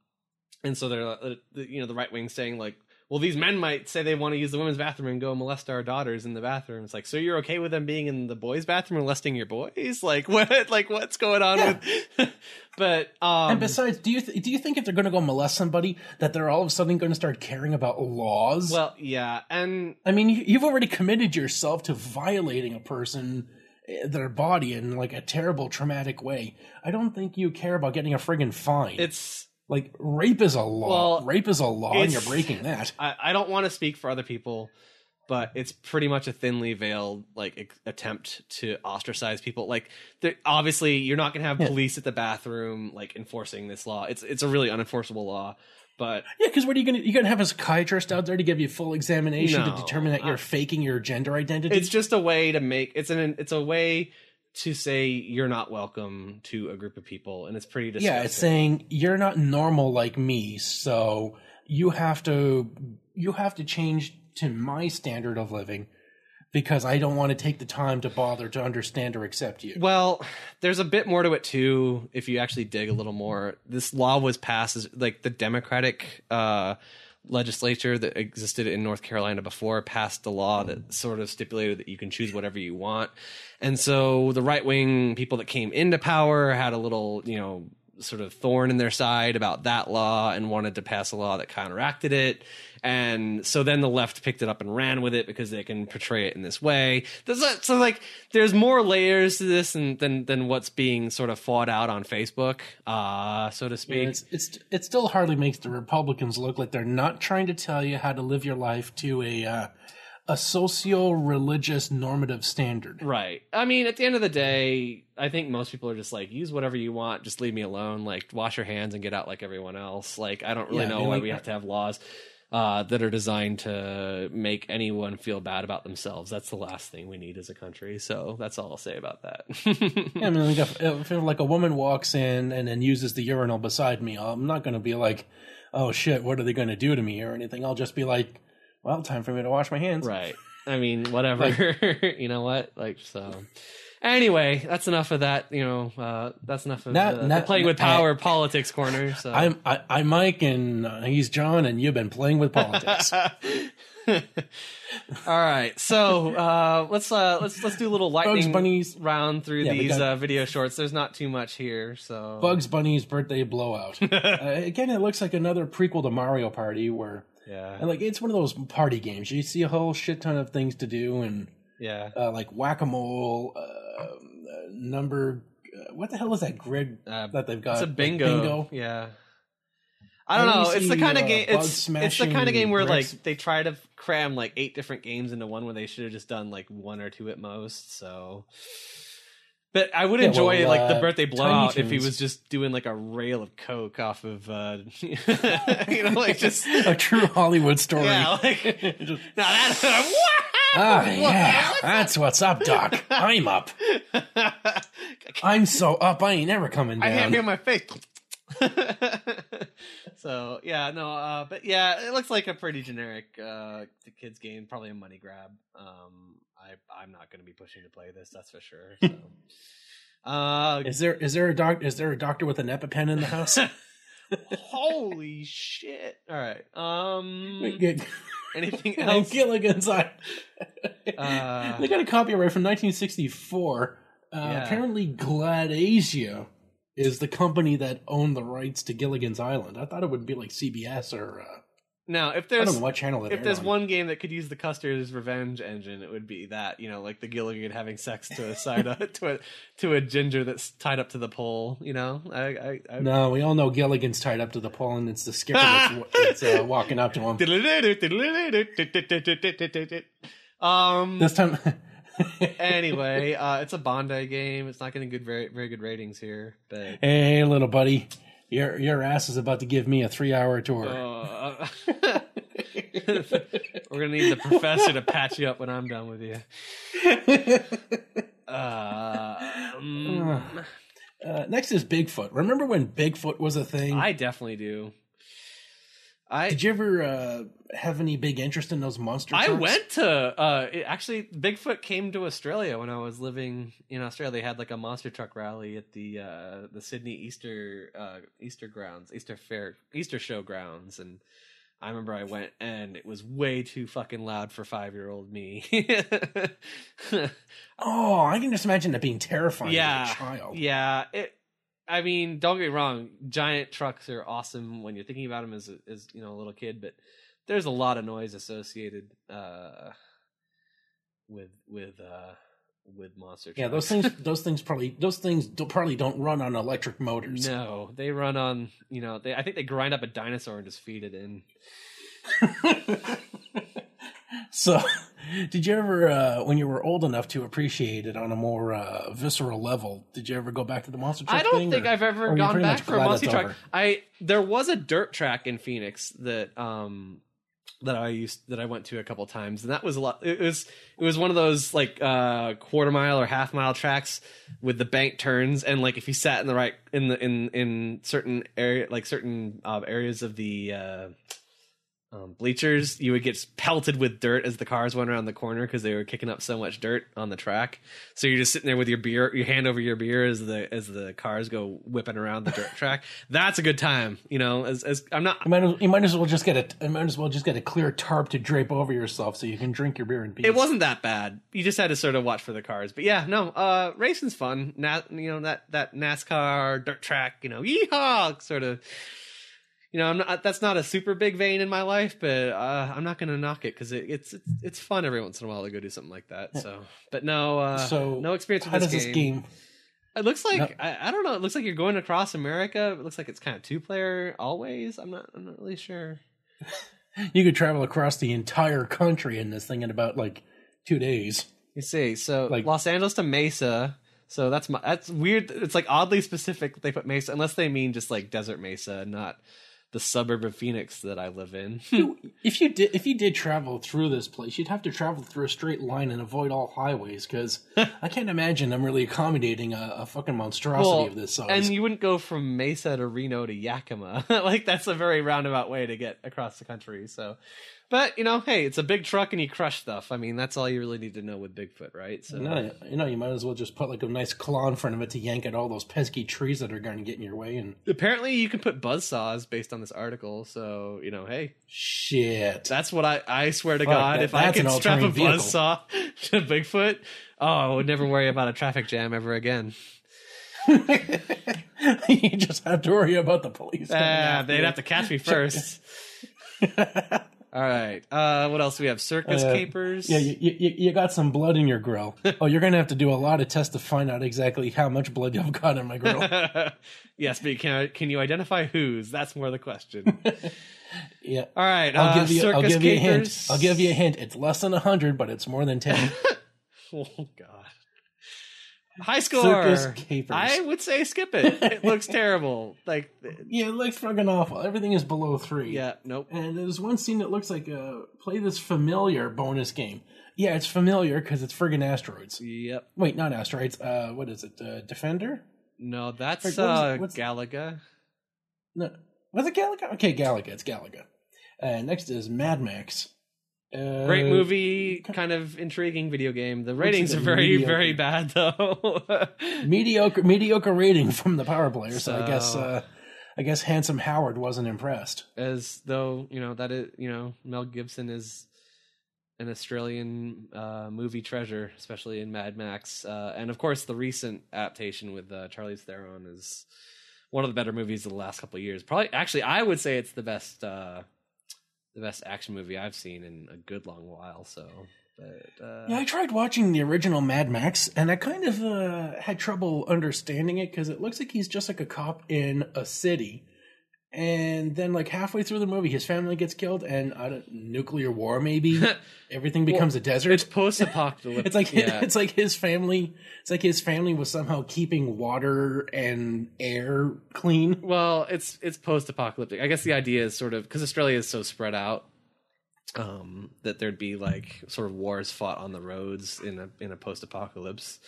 and so they're uh, the, you know the right wing saying like. Well, these men might say they want to use the women's bathroom and go molest our daughters in the bathroom. It's like, so you're okay with them being in the boys' bathroom molesting your boys? Like what? Like what's going on Yeah. with? but um, and besides, do you th- do you think if they're going to go molest somebody that they're all of a sudden going to start caring about laws? Well, yeah, and I mean, you, you've already committed yourself to violating a person, eh, their body in like a terrible, traumatic way. I don't think you care about getting a friggin' fine. it's like rape is a law. Well, rape is a law, and you're breaking that. I, I don't want to speak for other people, but it's pretty much a thinly veiled like attempt to ostracize people. Like, obviously, you're not going to have Yeah. police at the bathroom like enforcing this law. It's it's a really unenforceable law. But Yeah, because what are you gonna you gonna have a psychiatrist out there to give you full examination No, to determine that you're uh, faking your gender identity? it's just a way to make it's an it's a way to say you're not welcome to a group of people, and it's pretty disgusting. yeah, it's saying you're not normal like me, so you have to you have to change to my standard of living because I don't want to take the time to bother to understand or accept you. Well, there's a bit more to it too. If you actually dig a little more, this law was passed as like the Democratic uh, legislature that existed in North Carolina before passed the law that sort of stipulated that you can choose whatever you want, and so the right wing people that came into power had a little, you know. Sort of thorn in their side about that law and wanted to pass a law that counteracted it. And so then the left picked it up and ran with it because they can portray it in this way. There's a, so like there's more layers to this than than, than what's being sort of fought out on Facebook, uh, so to Yeah, speak. it's, it's it still hardly makes the Republicans look like they're not trying to tell you how to live your life to a uh, a socio-religious normative standard. Right. I mean, at the end of the day, I think most people are just like, use whatever you want, just leave me alone. Like, wash your hands and get out like everyone else. Like, I don't really Yeah, I know mean, why like- we have to have laws uh, that are designed to make anyone feel bad about themselves. That's the last thing we need as a country. So that's all I'll say about that. Yeah, I mean, like if, if like a woman walks in and then uses the urinal beside me, I'm not going to be like, "Oh shit, what are they going to do to me?" or anything. I'll just be like, "Well, time for me to wash my hands." right. I mean, whatever. you know what? Like, so. Anyway, that's enough of that. You know, uh, that's enough of Not- the, the playing with I- power politics corner. So I'm I, I'm Mike and uh, he's John, and you've been playing with politics. All right, so uh, let's uh, let's let's do a little lightning Bugs Bunny's round through Yeah, these got- uh, video shorts. There's not too much here, so Bugs Bunny's birthday blowout. uh, again, it looks like another prequel to Mario Party, where yeah, and like it's one of those party games. You see a whole shit ton of things to do, and yeah. uh, like whack a mole, number. Uh, what the hell is that grid Uh, that they've got? it's a Like, bingo. Yeah. I don't know. It's the kind of uh, game. It's it's the kind of game where bricks. like they try to cram like eight different games into one, where they should have just done like one or two at most. So, but I would Yeah, enjoy well, like the uh, birthday blowout if he was just doing like a rail of coke off of, uh you know, like just a true Hollywood story. yeah, like Just- now that ah, yeah, that's what's up, Doc. I'm up. I'm so up. I ain't never coming down. I can't feel my face. so yeah, no, uh, but yeah, it looks like a pretty generic uh, kids game, probably a money grab. Um, I I'm not going to be pushing to play this, that's for sure. So. uh, Is there is there a doc is there a doctor with an EpiPen in the house? holy shit! All right. Um, Get- anything else? Gilligan's Island. Uh, they got a copyright from 1964. Uh, Yeah. Apparently, Gladasya is the company that owned the rights to Gilligan's Island. I thought it would be like CBS or uh, Now, if there's what channel if there's on. one game that could use the Custer's revenge engine, it would be that. You know, like the Gilligan having sex to a side to a to a ginger that's tied up to the pole. You know, I I, I No, we all know Gilligan's tied up to the pole, and it's the skipper that's, that's uh, walking up to him. um. This time, Anyway, uh, it's a Bandai game. It's not getting good, very, very good ratings here. But hey, little buddy, your your ass is about to give me a three hour tour. uh, we're gonna need the professor to patch you up when I'm done with you. Uh, um, Uh, next is Bigfoot. Remember when Bigfoot was a thing? I definitely do. I Did you ever uh, have any big interest in those monster? Trucks? I went to uh it, actually Bigfoot came to Australia when I was living in Australia. They had like a monster truck rally at the uh the Sydney Easter uh Easter grounds, Easter fair Easter show grounds and I remember I went and it was way too fucking loud for 5-year-old me. Oh, I can just imagine it being terrifying yeah. as a child. Yeah, it I mean, don't get me wrong, giant trucks are awesome when you're thinking about them as a, as, you know, a little kid, but there's a lot of noise associated uh with with uh with monster trucks. Yeah, those things. Those things probably. Those things do, probably don't run on electric motors. No, they run on. You know, they. I think they grind up a dinosaur and just feed it in. So, did you ever, uh, when you were old enough to appreciate it on a more uh, visceral level, did you ever go back to the monster truck I don't think or- I've ever gone back for a monster truck. over? I there was a dirt track in Phoenix that um that I used that I went to a couple times, and that was a lot. It was it was one of those like uh quarter mile or half mile tracks with the bank turns, and like if you sat in the right in the in in certain area like certain uh, areas of the. uh um, bleachers, you would get pelted with dirt as the cars went around the corner because they were kicking up so much dirt on the track. So you're just sitting there with your beer, your hand over your beer as the as the cars go whipping around the dirt track. That's a good time, you know. As, as I'm not, You might, as, you might as well just get a. You might as well just get a clear tarp to drape over yourself so you can drink your beer in peace. it wasn't that bad. You just had to sort of watch for the cars. But yeah, no, uh, racing's fun. Na- you know that that NASCAR dirt track, you know, yeehaw, sort of. You know, I'm not. That's not a super big vein in my life, but uh, I'm not going to knock it because it, it's, it's it's fun every once in a while to go do something like that. So, but no, uh, So, no experience with How this does game. this game? It looks like No. I, I don't know. It looks like you're going across America. It looks like it's kind of two player always. I'm not. I'm not really sure. You could travel across the entire country in this thing in about like two days. You see, so Like- Los Angeles to Mesa. So that's my that's weird. It's like oddly specific they put Mesa, unless they mean just like Desert Mesa, not the suburb of Phoenix that I live in. if you did, if you did travel through this place, you'd have to travel through a straight line and avoid all highways because I can't imagine I'm really accommodating a, a fucking monstrosity Well, of this size. and you wouldn't go from Mesa to Reno to Yakima. like that's a very roundabout way to get across the country. So, but you know, hey, it's a big truck and you crush stuff. I mean, that's all you really need to know with Bigfoot, right? So, no, you know, you might as well just put like a nice claw in front of it to yank at all those pesky trees that are going to get in your way. And apparently, you can put buzz saws based on this article. So, you know, hey, shit, That's what I I swear to Fuck, God, that- if I could strap a vehicle. buzz saw to Bigfoot, oh, I would never worry about a traffic jam ever again. you just have to worry about the police. Ah, they'd you. have to catch me first. All right. Uh, what else do we have? Circus Uh, capers. Yeah, you, you, you got some blood in your grill. oh, you're going to have to do a lot of tests to find out exactly how much blood you've got in my grill. yes, but can can you identify whose? That's more the question. yeah. All right. I'll uh, give you. I'll circus give you a hint. capers. I'll give you a hint. It's less than hundred, but it's more than ten. Oh God. High score. Circus capers. I would say skip it. It looks terrible. Like, yeah, it looks fucking awful. Everything is below three. yeah, nope. And there's one scene that looks like a play this familiar bonus game. Yeah, it's familiar because it's friggin' asteroids. Yep. Wait, not asteroids. Uh, what is it? Uh, Defender? No, that's Wait, what is it? uh, What's- Galaga. No, was it Galaga? Okay, Galaga. It's Galaga. Uh, next is Mad Max. Uh, Great movie, kind of intriguing video game. The ratings are very, mediocre- very bad though. Mediocre, mediocre rating from the power player. So, I guess, uh, I guess handsome Howard wasn't impressed. As though you know that is, you know, Mel Gibson is an Australian uh, movie treasure, especially in Mad Max, uh, and of course the recent adaptation with uh, Charlize Theron is one of the better movies of the last couple of years. Probably, actually, I would say it's the best, uh, the best action movie I've seen in a good long while. So, but uh, Yeah, I tried watching the original Mad Max, and I kind of uh, had trouble understanding it because it looks like he's just like a cop in a city, and then like halfway through the movie, his family gets killed, and I don't, nuclear war maybe everything becomes a desert. it's post-apocalyptic. It's like yeah. it's like his family. It's like his family was somehow keeping water and air clean. Well, it's it's post-apocalyptic. I guess the idea is sort of because Australia is so spread out, um, that there'd be like sort of wars fought on the roads in a in a post-apocalypse.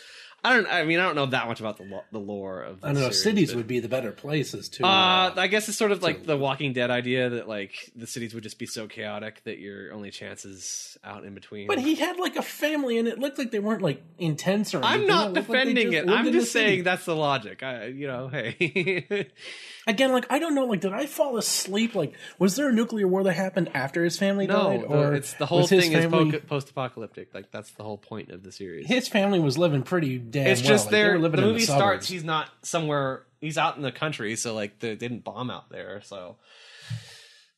I don't. I mean, I don't know that much about the lo- the lore of. The I don't know. series, Cities but- would be the better places to. Uh, I guess it's sort of like the Walking Dead idea that like the cities would just be so chaotic that your only chances out in between. but he had like a family, and it looked like they weren't like intense or. Anything. I'm not looked like defending it. I'm just city. saying that's the logic. I, you know, hey. Again, like I don't know. Like, did I fall asleep? Like, was there a nuclear war that happened after his family no, died, the- or it's the whole thing is family- po- post-apocalyptic. Like that's the whole point of the series. his family was living pretty damn. it's well. just Like, there. The in movie suburbs. starts. He's not somewhere. He's out in the country, so like they didn't bomb out there. So,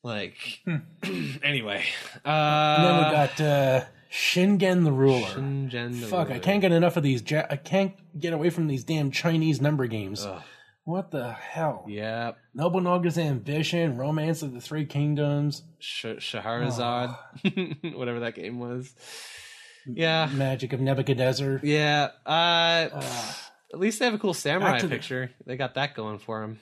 like, anyway. Uh, and then we got uh, Shingen the Ruler. Shingen the Fuck, I can't get enough of these. Ja- I can't get away from these damn Chinese number games. Ugh. What the hell? Yeah, Nobunaga's Ambition, Romance of the Three Kingdoms, Sh- Shahrazad, whatever that game was. Yeah, Magic of Nebuchadnezzar. yeah. Uh, Uh, at least they have a cool samurai to the- picture. They got that going for them.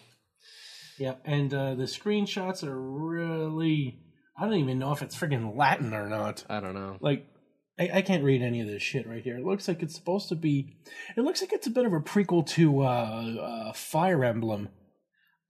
yeah, and uh, the screenshots are really. I don't even know if it's freaking Latin or not. I don't know. Like, I, I can't read any of this shit right here. It looks like it's supposed to be. It looks like it's a bit of a prequel to uh, uh, Fire Emblem.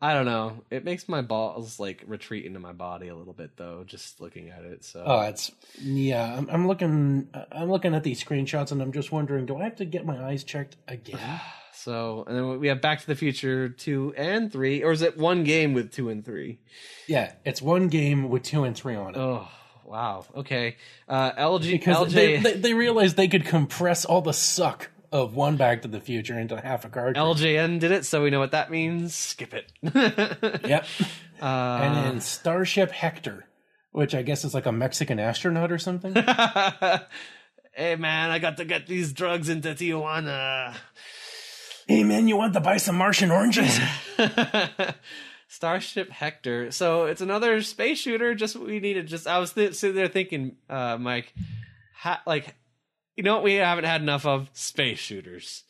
I don't know. It makes my balls like retreat into my body a little bit though, just looking at it. So Oh, it's yeah. I'm, I'm looking. I'm looking at these screenshots, and I'm just wondering: Do I have to get my eyes checked again? So, and then we have Back to the Future two and three, or is it one game with two and three? yeah, it's one game with two and three on it. Oh, wow. Okay. Uh, LG, because LJ, they, they, they realized they could compress all the suck of one Back to the Future into half a cartridge. LJN did it, so we know what that means. Skip it. Yep. Uh, and then Starship Hector, which I guess is like a Mexican astronaut or something. hey man, I got to get these drugs into Tijuana. Hey man, you want to buy some Martian oranges? Starship Hector. So it's another space shooter. Just what we needed. Just I was th- sitting there thinking, uh, Mike, ha- like, you know what we haven't had enough of? Space shooters.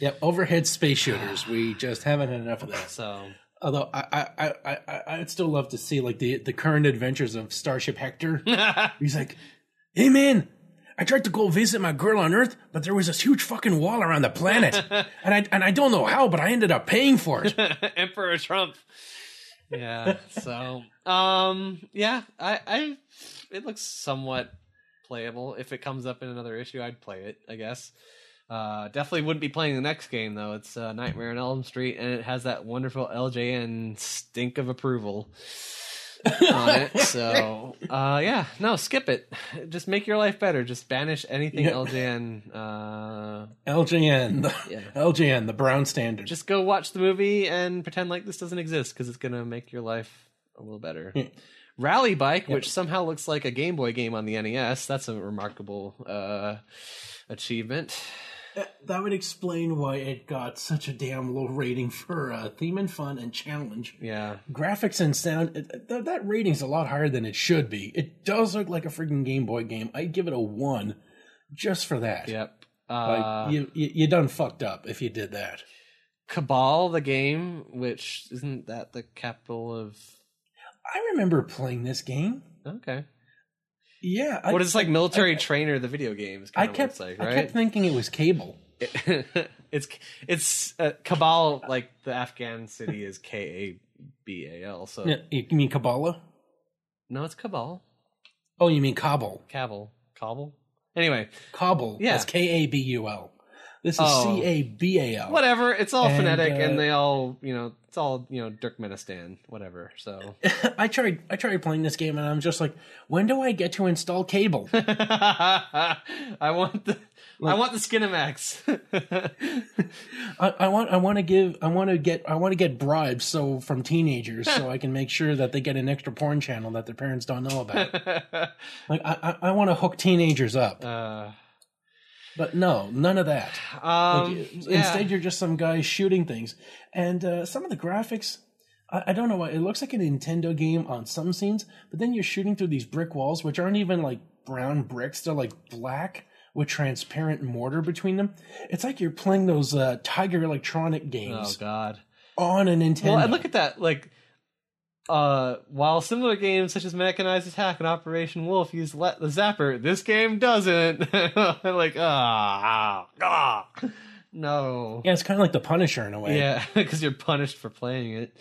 yep, overhead space shooters. We just haven't had enough of that. So Although I, I, I, I, I'd still love to see like the the current adventures of Starship Hector. He's like, hey man, I tried to go visit my girl on Earth, but there was this huge fucking wall around the planet, and I and I don't know how, but I ended up paying for it. Emperor Trump. Yeah. So, um, yeah, I, I, it looks somewhat playable. If it comes up in another issue, I'd play it. I guess. Uh, definitely wouldn't be playing the next game though. It's uh, Nightmare on Elm Street, and it has that wonderful LJN stink of approval on it. So, uh, yeah, no, skip it. Just make your life better. Just banish anything Yeah. LJN. Uh, LJN, the, Yeah. LJN, the brown standard. just go watch the movie and pretend like this doesn't exist because it's gonna make your life a little better. Yeah. Rally Bike, which somehow looks like a Game Boy game on the NES, that's a remarkable uh, achievement. That would explain why it got such a damn low rating for uh, theme and fun and challenge. Yeah, graphics and sound it, th- that rating's a lot higher than it should be it does look like a freaking game boy game i'd give it a one just for that yep. like Uh, you, you you done fucked up if you did that Cabal, the game, which isn't that the capital of? i remember playing this game Okay, yeah I, what is like military I- trainer? The video games. i Kind kept of like, i kept thinking it was cable it's it's uh, Cabal, like the Afghan city is K A B A L. So Yeah, you mean kabbalah no, it's Cabal. oh you mean kabul Cabal. Cabal? Anyway, kabul Yeah. k-a-b-u-l this is Oh. c-a-b-a-l whatever. It's all And, phonetic uh, and they all, you know, it's all, you know, Turkmenistan, whatever. So i tried i tried playing this game and i'm just like when do i get to install cable I want the I want the Skinemax. I, I want I want to give I want to get I want to get bribes so from teenagers so I can make sure that they get an extra porn channel that their parents don't know about. Like I I, I want to hook teenagers up, uh, but no, none of that. Like, um, yeah. Instead, you're just some guy shooting things, and uh, some of the graphics. I, I don't know why it looks like a Nintendo game on some scenes, but then you're shooting through these brick walls, which aren't even like brown bricks; they're like black with transparent mortar between them. It's like you're playing those uh, Tiger Electronic games. oh god. on a Nintendo. Well, and look at that. Like, uh, while similar games such as Mechanized Attack and Operation Wolf use le- the Zapper, this game doesn't. like, ah, ah, no. yeah, it's kind of like the Punisher in a way. Yeah, because you're punished for playing it.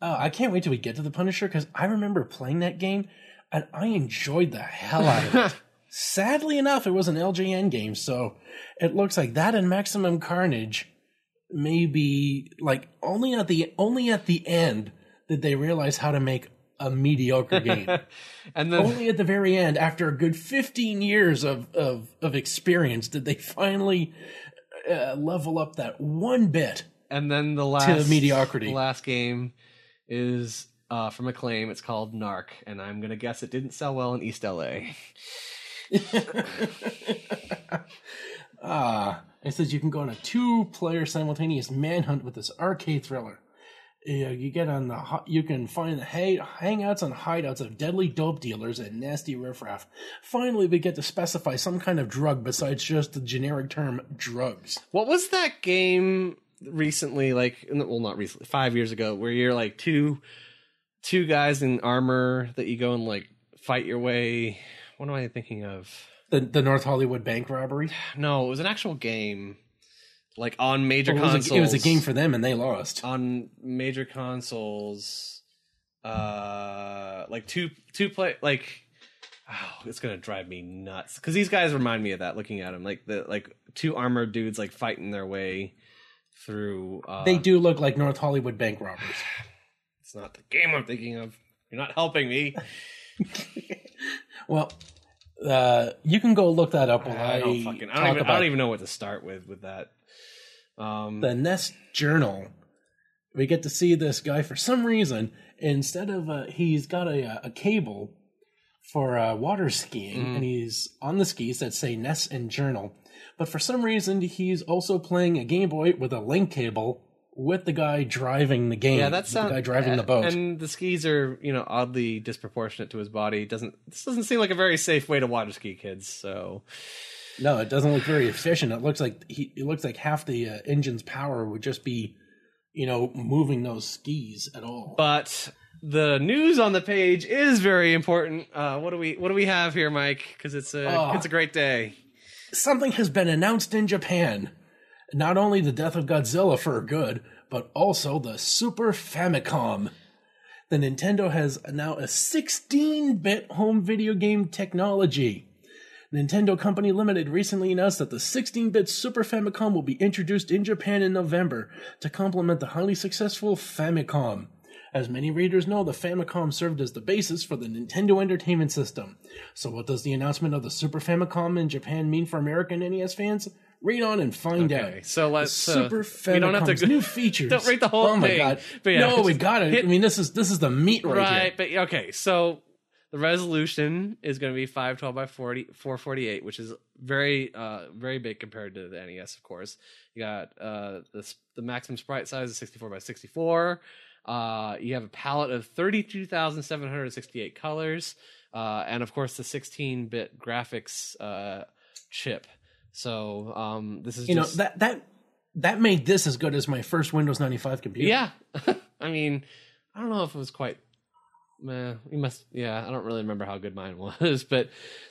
Oh, I can't wait till we get to the Punisher because I remember playing that game and I enjoyed the hell out of it. Sadly enough, it was an LJN game, so it looks like that and Maximum Carnage maybe like only at the only at the end did they realize how to make a mediocre game. and then only at the very end, after a good fifteen years of of, of experience, did they finally uh, level up that one bit. and then the last mediocrity. The last game is uh, from Acclaim. It's called Narc, and I'm gonna guess it didn't sell well in East LA. Ah, it says you can go on a two-player simultaneous manhunt with this arcade thriller. Yeah, you get on the you can find the hang- hangouts and hideouts of deadly dope dealers and nasty riffraff. Finally, we get to specify some kind of drug besides just the generic term drugs. What was that game recently? Like, well, not recently, five years ago, where you're like two two guys in armor that you go and like fight your way. What am I thinking of? The the North Hollywood bank robbery. No, it was an actual game, like on major Well, it, consoles. a, it was a game for them, and they lost. on major consoles. Uh, like two two play like. Oh, it's gonna drive me nuts because these guys remind me of that. Looking at them, like the like two armored dudes like fighting their way through. Uh, They do look like North Hollywood bank robbers. It's not the game I'm thinking of. You're not helping me. Well, uh, you can go look that up I, I don't fucking. I don't, even, I don't even know what to start with with that. Um, the NES Journal. We get to see this guy for some reason. Instead of uh, he's got a a cable for uh, water skiing, Mhm. and he's on the skis that say NES and Journal. but for some reason he's also playing a Game Boy with a link cable with the guy driving the game. Yeah, that's the guy driving the boat. and the skis are you know oddly disproportionate to his body. Doesn't this doesn't seem like a very safe way to water ski, kids? So no, it doesn't look very efficient. It looks like he. It looks like half the uh, engine's power would just be, you know, moving those skis at all. But the news on the page is very important. Uh, what do we what do we have here, Mike? Because it's a Oh. it's a great day. Something has been announced in Japan. Not only the death of Godzilla for good, but also the Super Famicom. The Nintendo has now a 16-bit home video game technology. Nintendo Company Limited recently announced that the 16-bit Super Famicom will be introduced in Japan in November to complement the highly successful Famicom. As many readers know, the Famicom served as the basis for the Nintendo Entertainment System. So what does the announcement of the Super Famicom in Japan mean for American NES fans? Read on and find Okay, out. so The let's uh, Super we don't have to Famicom's go- new features. Don't read the whole thing. oh my thing. god! But yeah, no, we just got it. hit- I mean, this is this is the meat right, here. right, here. but okay, so the resolution is going to be 512 by 40 448 which is very uh very big compared to the NES of course. You got uh the the maximum sprite size is 64 by 64 uh you have a palette of 32,768 colors uh and of course the 16-bit graphics uh chip. So um this is You know that that that made this as good as my first Windows ninety five computer. yeah. I mean i don't know if it was quite Meh, you must yeah i don't really remember how good mine was but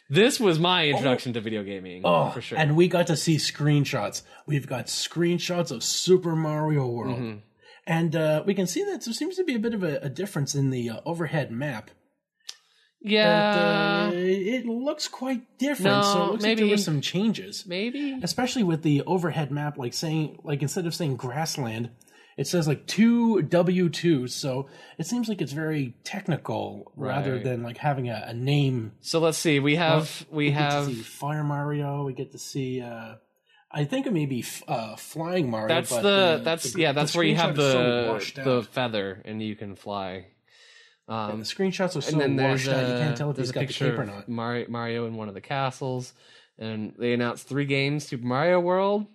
this was my introduction to video gaming Oh, for sure and we got to see screenshots. We've got screenshots of Super Mario World, Mhm. and uh, we can see that there seems to be a bit of a, a difference in the uh, overhead map. yeah That, uh, it looks quite different. No, so it looks like maybe- there were some changes, maybe especially with the overhead map. Like saying, like instead of saying grassland, it says like two W two. So it seems like it's very technical rather Right. than like having a, a name so let's see we have we get to have see Fire Mario. We get to see. uh I think it may be f- uh, Flying Mario. that's but the, the that's yeah that's where you have screenshot is so the washed the out. feather and you can fly um the screenshots are so and then there's washed out. You a- can't tell if there's he's a got the picture cape or of not. Mario, Mario in one of the castles, and they announced three games: Super Mario World,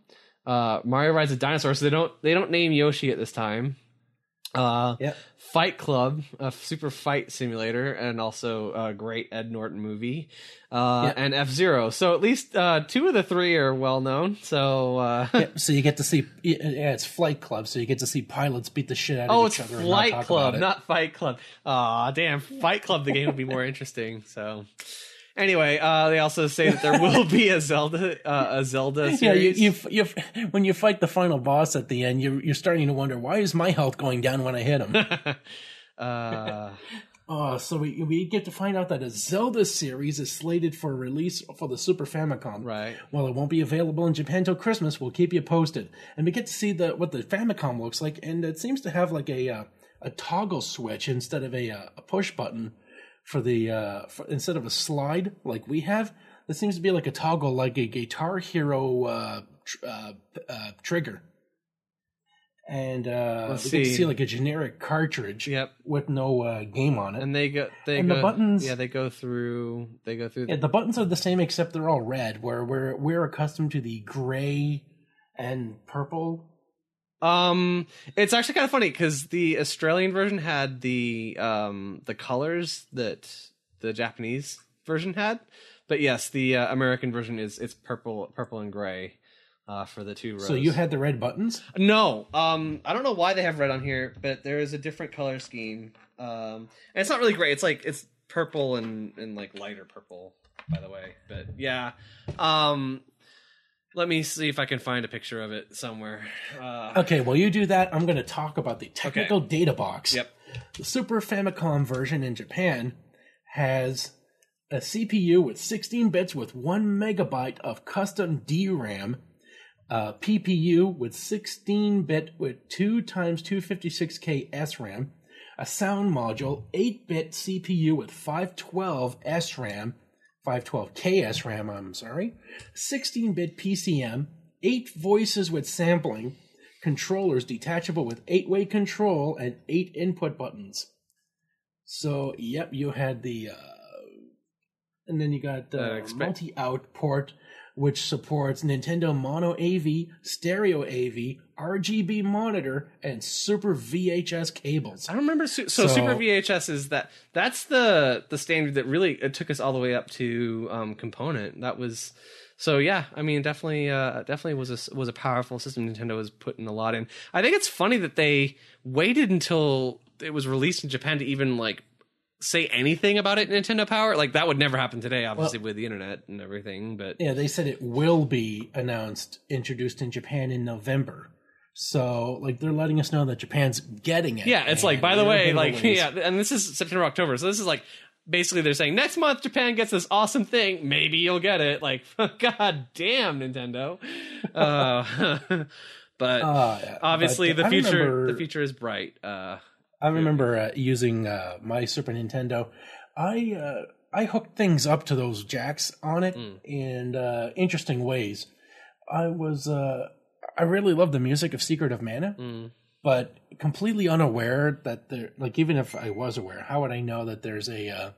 uh, Mario Rides a Dinosaur. So they don't they don't name Yoshi at this time. Uh, Yeah. Fight Club, a super fight simulator, and also a great Ed Norton movie, uh, Yeah. and F Zero. So at least uh, two of the three are well known. So uh, Yeah, so you get to see. Yeah, it's Flight Club, so you get to see pilots beat the shit out of Oh, each it's other. Flight not Club, not Fight Club. Aw, damn. Fight Club, the game would be more interesting. So, anyway, uh, they also say that there will be a Zelda, uh, a Zelda Yeah, you, series. you, you, when you fight the final boss at the end, you're, you're starting to wonder why is my health going down when I hit him. uh, Oh, so we we get to find out that a Zelda series is slated for release for the Super Famicom. right. While it won't be available in Japan till Christmas, we'll keep you posted, and we get to see the what the Famicom looks like, and it seems to have like a uh, a toggle switch instead of a uh, a push button for the uh, for, instead of a slide like we have. This seems to be like a toggle, like a Guitar Hero uh, tr- uh, uh, trigger. And uh, Let's see. see like a generic cartridge Yep. with no uh, game on it. And they go, they And go, the buttons- yeah, they go through, they go through. Yeah, the buttons are the same except they're all red. Where we're we're accustomed to the gray and purple. Um, it's actually kind of funny because the Australian version had the um the colors that the Japanese version had, but yes, the uh, American version is it's purple, purple and gray, uh, for the two rows. So you had the red buttons. no, um, I don't know why they have red on here, but there is a different color scheme. Um, and it's not really gray. It's like it's purple and and like lighter purple, by the way. But yeah, um. Let me see if I can find a picture of it somewhere. Uh, Okay, while you do that, I'm going to talk about the technical data box. Yep. The Super Famicom version in Japan has a CPU with 16 bits with 1 megabyte of custom DRAM, a PPU with 16 bit with 2 times 256K SRAM, a sound module, 8 bit CPU with 512 SRAM, 512K RAM, I'm sorry, 16 bit PCM, 8 voices with sampling, controllers detachable with 8 way control, and 8 input buttons. So, yep, you had the. Uh, and then you got Uh, the expect- multi out port which supports Nintendo Mono AV, Stereo AV, RGB monitor, and Super VHS cables. I remember. Su- so, So- Super VHS is that that's the the standard that really it took us all the way up to um, component. That was so yeah. I mean, definitely, uh, definitely was a was a powerful system. Nintendo was putting a lot in. I think it's funny that they waited until it was released in Japan to even like say anything about it. Nintendo Power like that would never happen today, obviously with the internet and everything. But Yeah, they said it will be announced, introduced in Japan in November. So, like, they're letting us know that Japan's getting it. Yeah, it's like by the way, like yeah, and this is September October, so this is like basically they're saying next month Japan gets this awesome thing, maybe you'll get it. Like god damn Nintendo. Uh, but Uh, yeah, obviously but the I future remember- the future is bright. Uh I remember uh, using uh, my Super Nintendo. I uh, I hooked things up to those jacks on it Mm. in uh, interesting ways. I was uh, I really loved the music of Secret of Mana, mm, but completely unaware that there. Like even if I was aware, how would I know that there's a uh,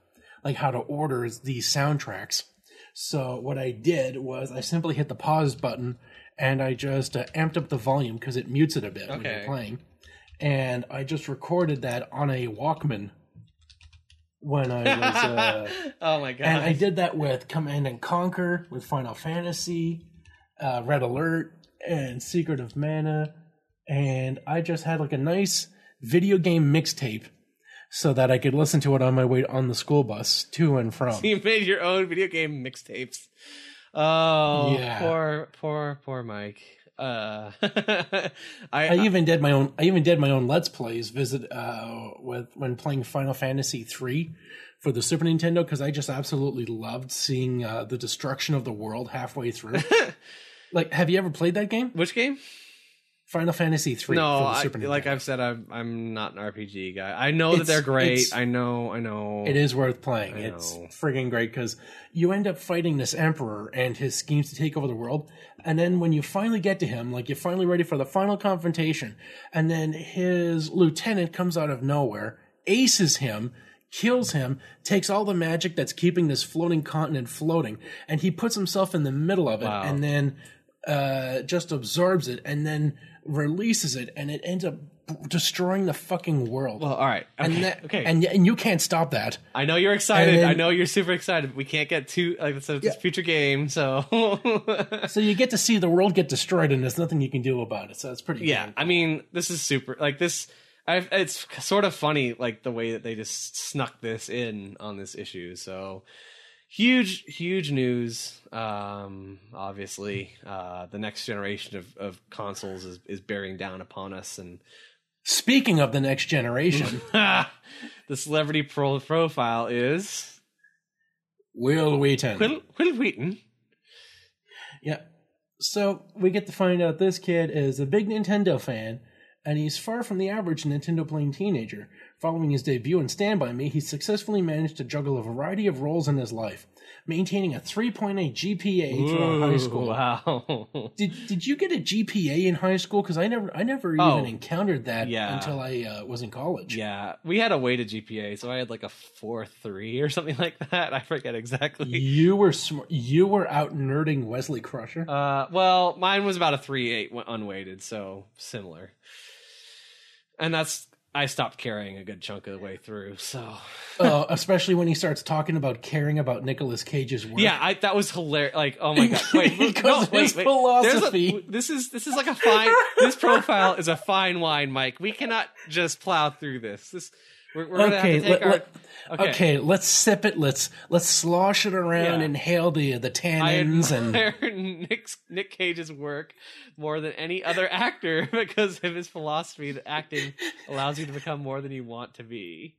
like how to order these soundtracks? So what I did was I simply hit the pause button and I just uh, amped up the volume because it mutes it a bit when you're playing, and I just recorded that on a Walkman when I was. Uh, oh my god. and I did that with Command and Conquer, with Final Fantasy, uh, Red Alert, and Secret of Mana, and I just had like a nice video game mixtape so that I could listen to it on my way on the school bus to and from. you made your own video game mixtapes. Oh, Yeah. poor poor poor Mike. Uh I, I even did my own. I even did my own Let's Plays visit uh, with when playing Final Fantasy three for the Super Nintendo because I just absolutely loved seeing uh, the destruction of the world halfway through. like, have you ever played that game? which game? Final Fantasy three. no, for the I, like I've said, I'm I'm not an RPG guy. I know that they're great. I know, I know. It is worth playing. It's friggin' great because you end up fighting this emperor and his schemes to take over the world. And then when you finally get to him, like you're finally ready for the final confrontation, and then his lieutenant comes out of nowhere, aces him, kills him, takes all the magic that's keeping this floating continent floating, and he puts himself in the middle of it, Wow. and then uh, just absorbs it, and then releases it, and it ends up destroying the fucking world. Well, all right. Okay. and that, okay. and and you can't stop that. I know you're excited. then- I know you're super excited. We can't get too like it's a, Yeah. future game, so So you get to see the world get destroyed, and there's nothing you can do about it. So it's pretty. yeah. good. I mean, this is super. Like this, I've, it's sort of funny, like the way that they just snuck this in on this issue. So huge, huge news. Um, obviously, uh, the next generation of, of consoles is is bearing down upon us, and Speaking of the next generation, the celebrity pro- profile is Wil Wheaton. Will, Wil Wheaton. Yeah. So we get to find out this kid is a big Nintendo fan, and he's far from the average Nintendo playing teenager. Following his debut in Stand By Me, he successfully managed to juggle a variety of roles in his life, maintaining a 3.8 GPA throughout high school. Wow. Did Did you get a GPA in high school? Because I never I never Oh, even encountered that yeah. until I uh, was in college. Yeah, we had a weighted GPA, so I had like a four three or something like that. I forget exactly. You were sm- you were out nerding Wesley Crusher. Uh, well, mine was about a three eight unweighted, so similar. And that's I stopped carrying a good chunk of the way through. So uh, especially when he starts talking about caring about Nicolas Cage's work. yeah, I that was hilarious. Like, oh my god, wait, no, wait, wait. philosophy. A, this is this is like a fine. this profile is a fine wine, Mike. We cannot just plow through this. This we're, we're gonna Okay, have to take let- our. let- okay. okay. let's sip it. Let's let's slosh it around, Yeah. inhale the the I tannins, and admire Nick, Nick Cage's work more than any other actor because of his philosophy that acting allows you to become more than you want to be.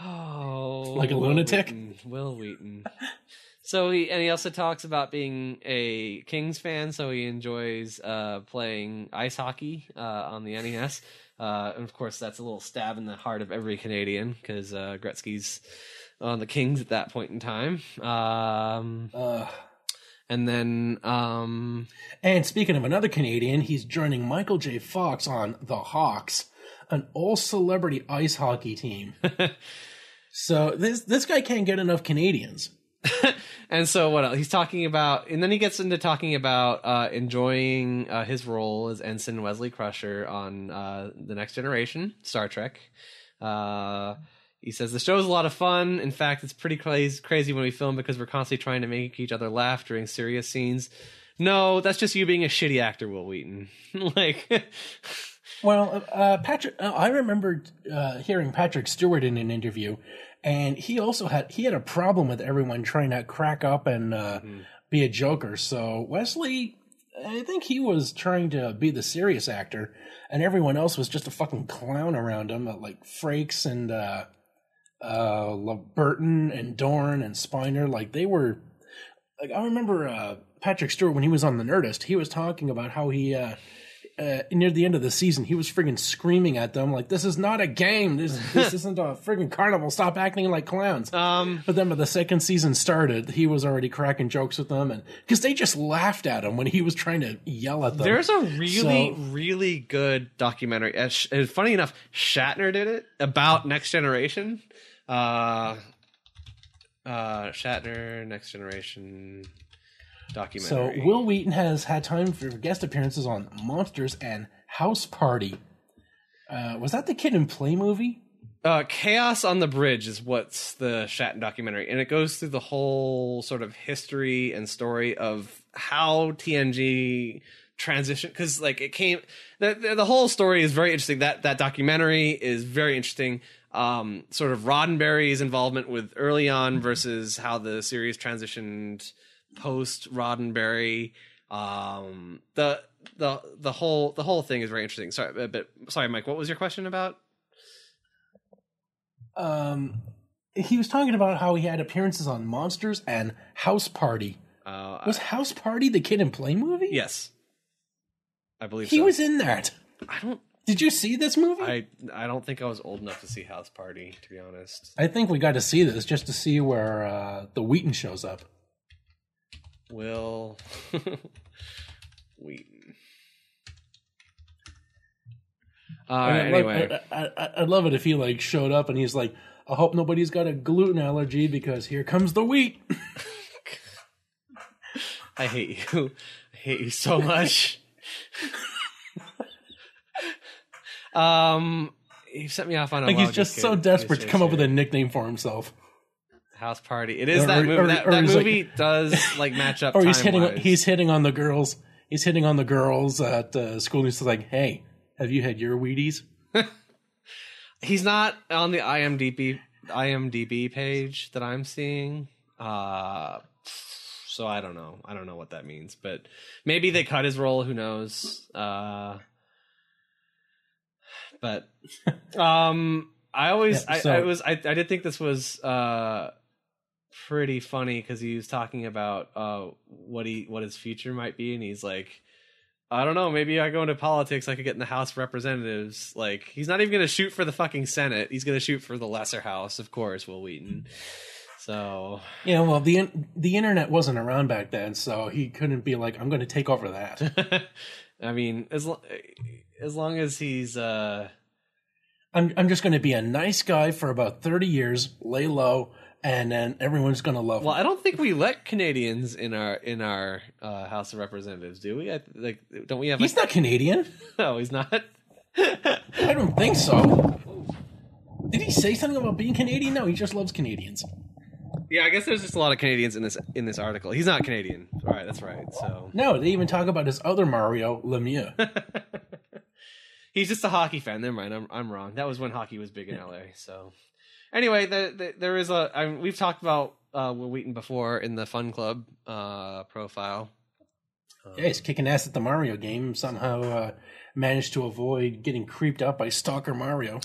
Oh, Like a Will lunatic? Wheaton, Wil Wheaton. So he and he also talks about being a Kings fan, so he enjoys uh, playing ice hockey uh, on the NES. Uh, and of course, that's a little stab in the heart of every Canadian because uh, Gretzky's on the Kings at that point in time. Um, uh, and then um and speaking of another Canadian, he's joining Michael J. Fox on the Hawks, an all celebrity ice hockey team. so this this guy can't get enough Canadians. and so what else? He's talking about, and then he gets into talking about uh, enjoying uh, his role as Ensign Wesley Crusher on uh, the Next Generation Star Trek. Uh, he says the show is a lot of fun. In fact, it's pretty crazy, crazy when we film because we're constantly trying to make each other laugh during serious scenes. No, that's just you being a shitty actor, Wil Wheaton. like, Well, uh, Patrick, uh, I remember hearing Patrick Stewart in an interview, and he also had he had a problem with everyone trying to crack up and uh, be a joker. So Wesley, I think he was trying to be the serious actor, and everyone else was just a fucking clown around him, uh, like Frakes and uh, uh, Burton and Dorn and Spiner. Like they were. Like I remember uh, Patrick Stewart when he was on the Nerdist, he was talking about how he. Uh, uh, near the end of the season, he was friggin' screaming at them like, "This is not a game. This this isn't a friggin' carnival. Stop acting like clowns." um, But then, when the second season started, he was already cracking jokes with them, and because they just laughed at him when he was trying to yell at them. There's a really, So- really good documentary. Uh, sh- uh, funny enough, Shatner did it about Next Generation. Uh, uh, Shatner, Next Generation so. Wil Wheaton has had time for guest appearances on Monsters and House Party. Uh, was that the Kid and Play movie? uh, Chaos on the Bridge is what's the Shatner documentary, and it goes through the whole sort of history and story of how TNG transition because like it came the, the the whole story is very interesting that that documentary is very interesting um sort of roddenberry's involvement with early on versus how the series transitioned post roddenberry um the the the whole the whole thing is very interesting sorry but sorry mike what was your question about Um, he was talking about how he had appearances on Monsters and House Party. uh Was House Party the Kid and Play movie? yes i believe he so. was in that. i don't Did you see this movie? i i don't think i was old enough to see house party to be honest I think we got to see this just to see where uh, the Wheaton shows up. Wil Wheaton. Uh, I mean, anyway, like, I, I, I'd love it if he like showed up and he's like, "I hope nobody's got a gluten allergy because here comes the wheat." I hate you. I hate you so much. um, he sent me off on a like he's just goose so desperate to come up with a nickname for himself. House party. It is Or- that movie. or- that or that he's like- movie does like match up. Or he's hitting he's hitting on the girls. He's hitting on the girls at uh, school. And he's like, "Hey, have you had your Wheaties?" He's not on the IMDb IMDb page that I'm seeing. Uh so I don't know. I don't know what that means, but maybe they cut his role, who knows. Uh but um I always Yeah, I, I was I, I did think this was uh pretty funny because he was talking about uh what he what his future might be and he's like I don't know. Maybe I go into politics. I could get in the House of Representatives. Like he's not even going to shoot for the fucking Senate. He's going to shoot for the lesser House, of course. Wil Wheaton. So Yeah, well, the the internet wasn't around back then, so he couldn't be like, "I'm going to take over that." I mean, as lo- as long as he's uh I'm I'm just going to be a nice guy for about 30 years, lay low, and then everyone's going to love well. I don't think we let Canadians in our in our uh, House of Representatives, do we? I, like, don't we have? He's like, not Canadian. no, he's not. I don't think so. Did he say something about being Canadian? No, he just loves Canadians. yeah, I guess there's just a lot of Canadians in this in this article. He's not Canadian. All right, that's right. So No, they even talk about his other Mario, Lemieux. He's just a hockey fan. Never mind. I'm I'm wrong. That was when hockey was big in LA. So anyway, the, the, there is a. I, we've talked about uh, Wil Wheaton before in the Fun Club uh, profile. yeah, he's kicking ass at the Mario game. Somehow uh, managed to avoid getting creeped out by Stalker Mario.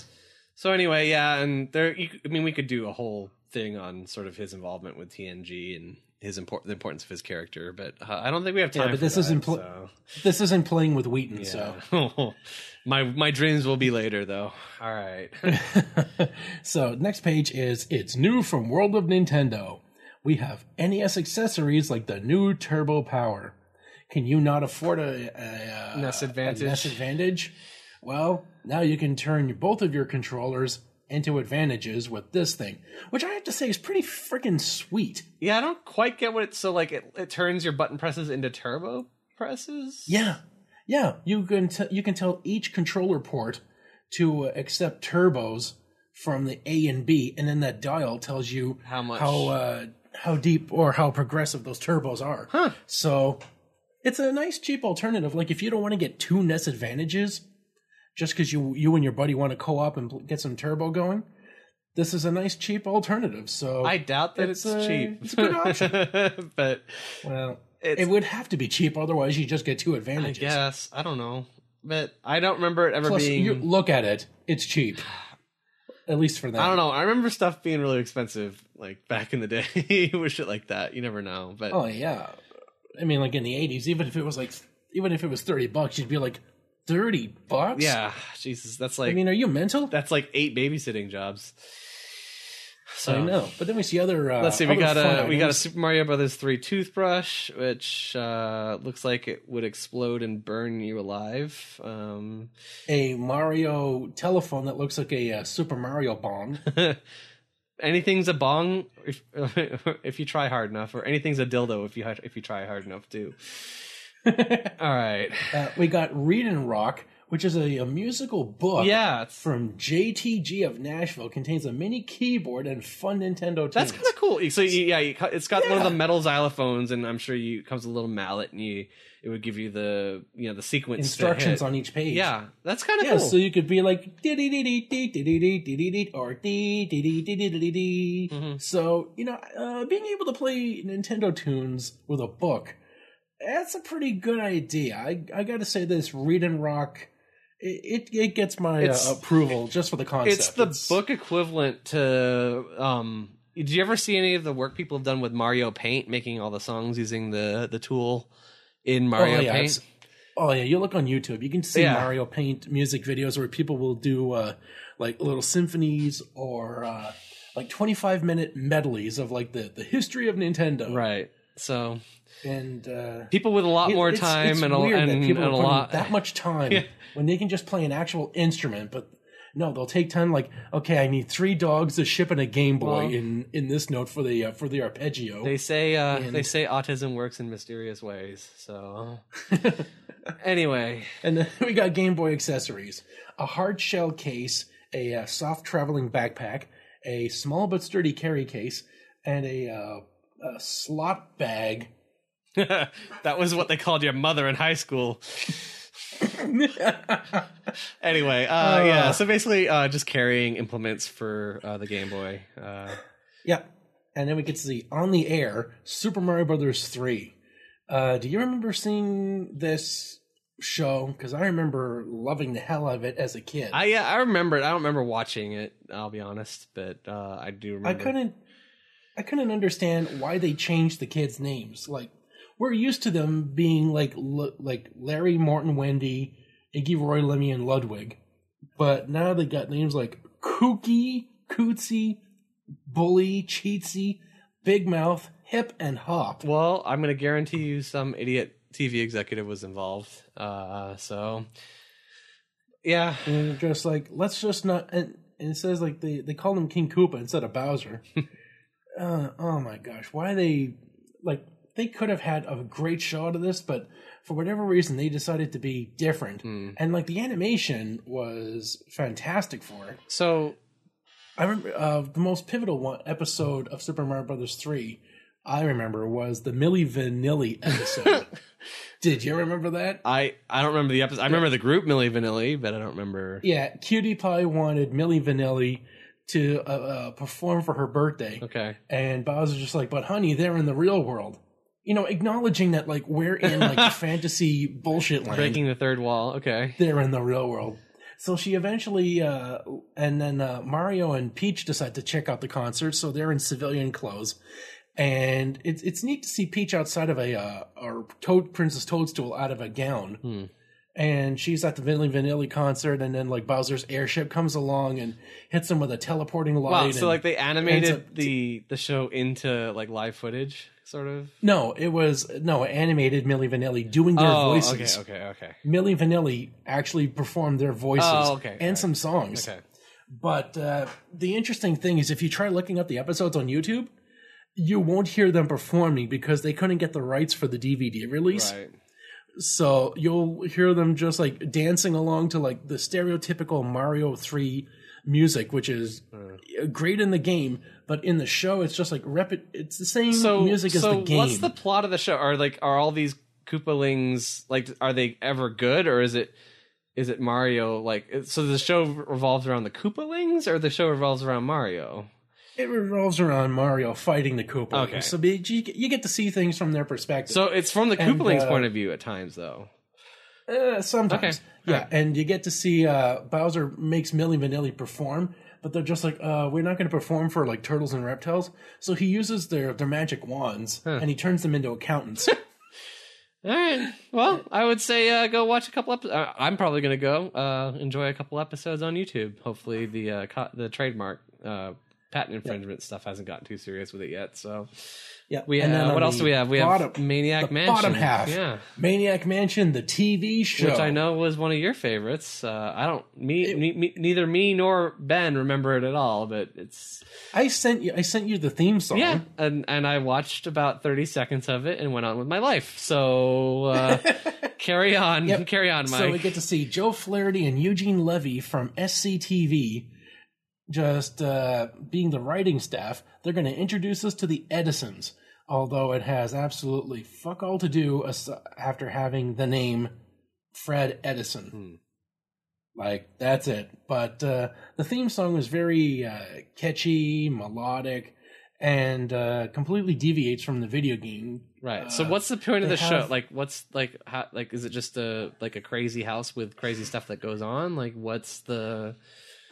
So anyway, yeah, and there. You, I mean, we could do a whole thing on sort of his involvement with TNG and his import the importance of his character, but uh, I don't think we have time. Yeah, but for this that, isn't pl- so, This isn't playing with Wheaton, so. my my dreams will be later, though. All right. so next page is it's new from World of Nintendo. We have NES accessories like the new Turbo Power. Can you not afford a, a, a NES Advantage. A NES Advantage? Well, now you can turn both of your controllers into advantages with this thing, which I have to say is pretty freaking sweet. Yeah, I don't quite get what it's so like. It, it turns your button presses into turbo presses. Yeah, yeah. You can t- you can tell each controller port to uh, accept turbos from the A and B, and then that dial tells you How much? how uh, how deep or how progressive those turbos are. Huh. So it's a nice cheap alternative. Like if you don't want to get two NES advantages, just because you you and your buddy want to co-op and get some turbo going, this is a nice cheap alternative. So I doubt that it's, It's, uh, cheap. it's a good option. but well, it's, it would have to be cheap, otherwise you just get two advantages I guess I don't know, but I don't remember it ever Plus, being. you look at it; it's cheap. At least for that I don't know. I remember stuff being really expensive, like back in the day with shit like that. You never know, but Oh yeah, I mean, like in the '80s, even if it was like, even if it was thirty bucks, you'd be like, thirty bucks. yeah, Jesus, that's like I mean, are you mental? that's like eight babysitting jobs. So I know. But then we see other. Uh, Let's see. We got a fun we got a. Super Mario Brothers three toothbrush, which uh, looks like it would explode and burn you alive. Um, a Mario telephone that looks like a uh, Super Mario bong. anything's a bong if if you try hard enough, or anything's a dildo if you if you try hard enough too. All right. uh, we got Read and Rock, which is a, a musical book. Yeah, it's, From JTG of Nashville, contains a mini keyboard and fun Nintendo tunes. that's kind of cool. So you, yeah, you, cu- it's got one of the metal xylophones, and I'm sure you it comes with a little mallet, and you it would give you the you know the sequence to instructions hit. on each page. Yeah, that's kind of Yeah, cool. so you could be like dee dee dee dee dee dee dee dee dee dee or dee dee dee dee dee dee dee. Mhm. So you know, uh, being able to play Nintendo tunes with a book, that's a pretty good idea. I I got to say this, Read and Rock, it it, gets my uh, approval just for the concept. it's the book equivalent to um did you ever see any of the work people have done with mario paint making all the songs using the the tool in mario oh, yeah, paint Oh yeah, you look on YouTube, you can see Yeah. Mario Paint music videos where people will do uh, like little symphonies or uh, like twenty five minute medleys of like the the history of Nintendo. right so and uh, people with a lot it- more it's- time it's and a, and, and a lot that much time Yeah. when they can just play an actual instrument. But no, they'll take time. Like, okay, I need three dogs a ship and a Game Boy Well- in in this note for the uh, for the arpeggio. they say uh And- they say autism works in mysterious ways so anyway and then we got Game Boy accessories: a hard shell case, a uh, soft traveling backpack, a small but sturdy carry case, and a, uh, a slot bag. that was what they called your mother in high school anyway uh, yeah so basically uh just carrying implements for uh the game boy uh Yeah. And then we get to see on the air Super Mario Brothers 3. Uh, do you remember seeing this show? Because I remember loving the hell out of it as a kid. I yeah, I remember it. I don't remember watching it. I'll be honest, but uh, I do remember. I couldn't I couldn't understand why they changed the kids' names. Like we're used to them being like L- like Larry, Morton, Wendy, Iggy, Roy, Lemmy, and Ludwig, but now they got names like Kooky, Cootsy, Bully, Cheatsy, Big Mouth, Hip, and Hop. Well, I'm going to guarantee you some idiot TV executive was involved. Uh, so yeah, And just like let's just not. And, and it says like they they call him King Koopa instead of Bowser. uh, oh my gosh, why they like they could have had a great show out of this, but for whatever reason they decided to be different. Hmm. And like the animation was fantastic for it. so I remember uh, the most pivotal one episode of Super Mario Brothers three. I remember was the Milli Vanilli episode. Did you remember that? I I don't remember the episode. I remember the group Milli Vanilli, but I don't remember. Yeah, Kootie Pie wanted Milli Vanilli to uh, uh, perform for her birthday, Okay, and Bowser's just like, "But honey, they're in the real world." You know, acknowledging that like we're in like fantasy bullshit land. breaking the third wall. Okay, They're in the real world. So she eventually, uh, and then uh, Mario and Peach decide to check out the concert. So they're in civilian clothes, and it's it's neat to see Peach outside of a uh, or Toad Princess Toadstool out of a gown, Hmm. And she's at the Vanilli Vanilli concert, and then like Bowser's airship comes along and hits him with a teleporting light. wow. So like they animated the the show into like live footage, sort of. no, it was no animated Milli Vanilli doing their oh, voices. okay, okay, okay. Milli Vanilli actually performed their voices Oh, okay, and right. some songs. Okay. But uh, the interesting thing is, if you try looking up the episodes on YouTube, you won't hear them performing because they couldn't get the rights for the DVD release. Right. So you'll hear them just like dancing along to like the stereotypical Mario 3 music, which is mm. great in the game, but in the show it's just like rep. It's the same So music as the game. what's the plot of the show? Are like are all these Koopalings like are they ever good or is it is it Mario like so the show revolves around the Koopalings or the show revolves around Mario? It revolves around Mario fighting the Koopa. Okay. So be- you, you get to see things from their perspective. So it's from the Koopalings uh, point of view at times though. Uh, sometimes. Okay. Yeah, and you get to see uh, Bowser makes Milli Vanilli perform, but they're just like, uh, we're not going to perform for like turtles and reptiles. So he uses their their magic wands and he turns them into accountants. All right. Well, I would say uh, go watch a couple episodes. Uh, I'm probably going to go uh, enjoy a couple episodes on YouTube. Hopefully, the uh, co- the trademark uh, patent infringement stuff hasn't gotten too serious with it yet. So, yeah. we And then uh, what else do we have? We bottom- have Maniac the Mansion. bottom half. yeah, Maniac Mansion, the TV show. which I know was one of your favorites. Uh, I don't me, me, me neither me nor Ben remember it at all, but it's I sent you. I sent you the theme song. yeah, and and I watched about 30 seconds of it and went on with my life. So uh, carry on, Yep. carry on, Mike. So we get to see Joe Flaherty and Eugene Levy from SCTV just uh, being the writing staff. They're going to introduce us to the Edisons, although it has absolutely fuck all to do as- after having the name Fred Edison. Hmm. Like, that's it. But uh, the theme song was very uh, catchy, melodic, and uh, completely deviates from the video game. Right. So Uh, what's the point of the show? have- Like what's like how, like is it just a like a crazy house with crazy stuff that goes on? Like what's the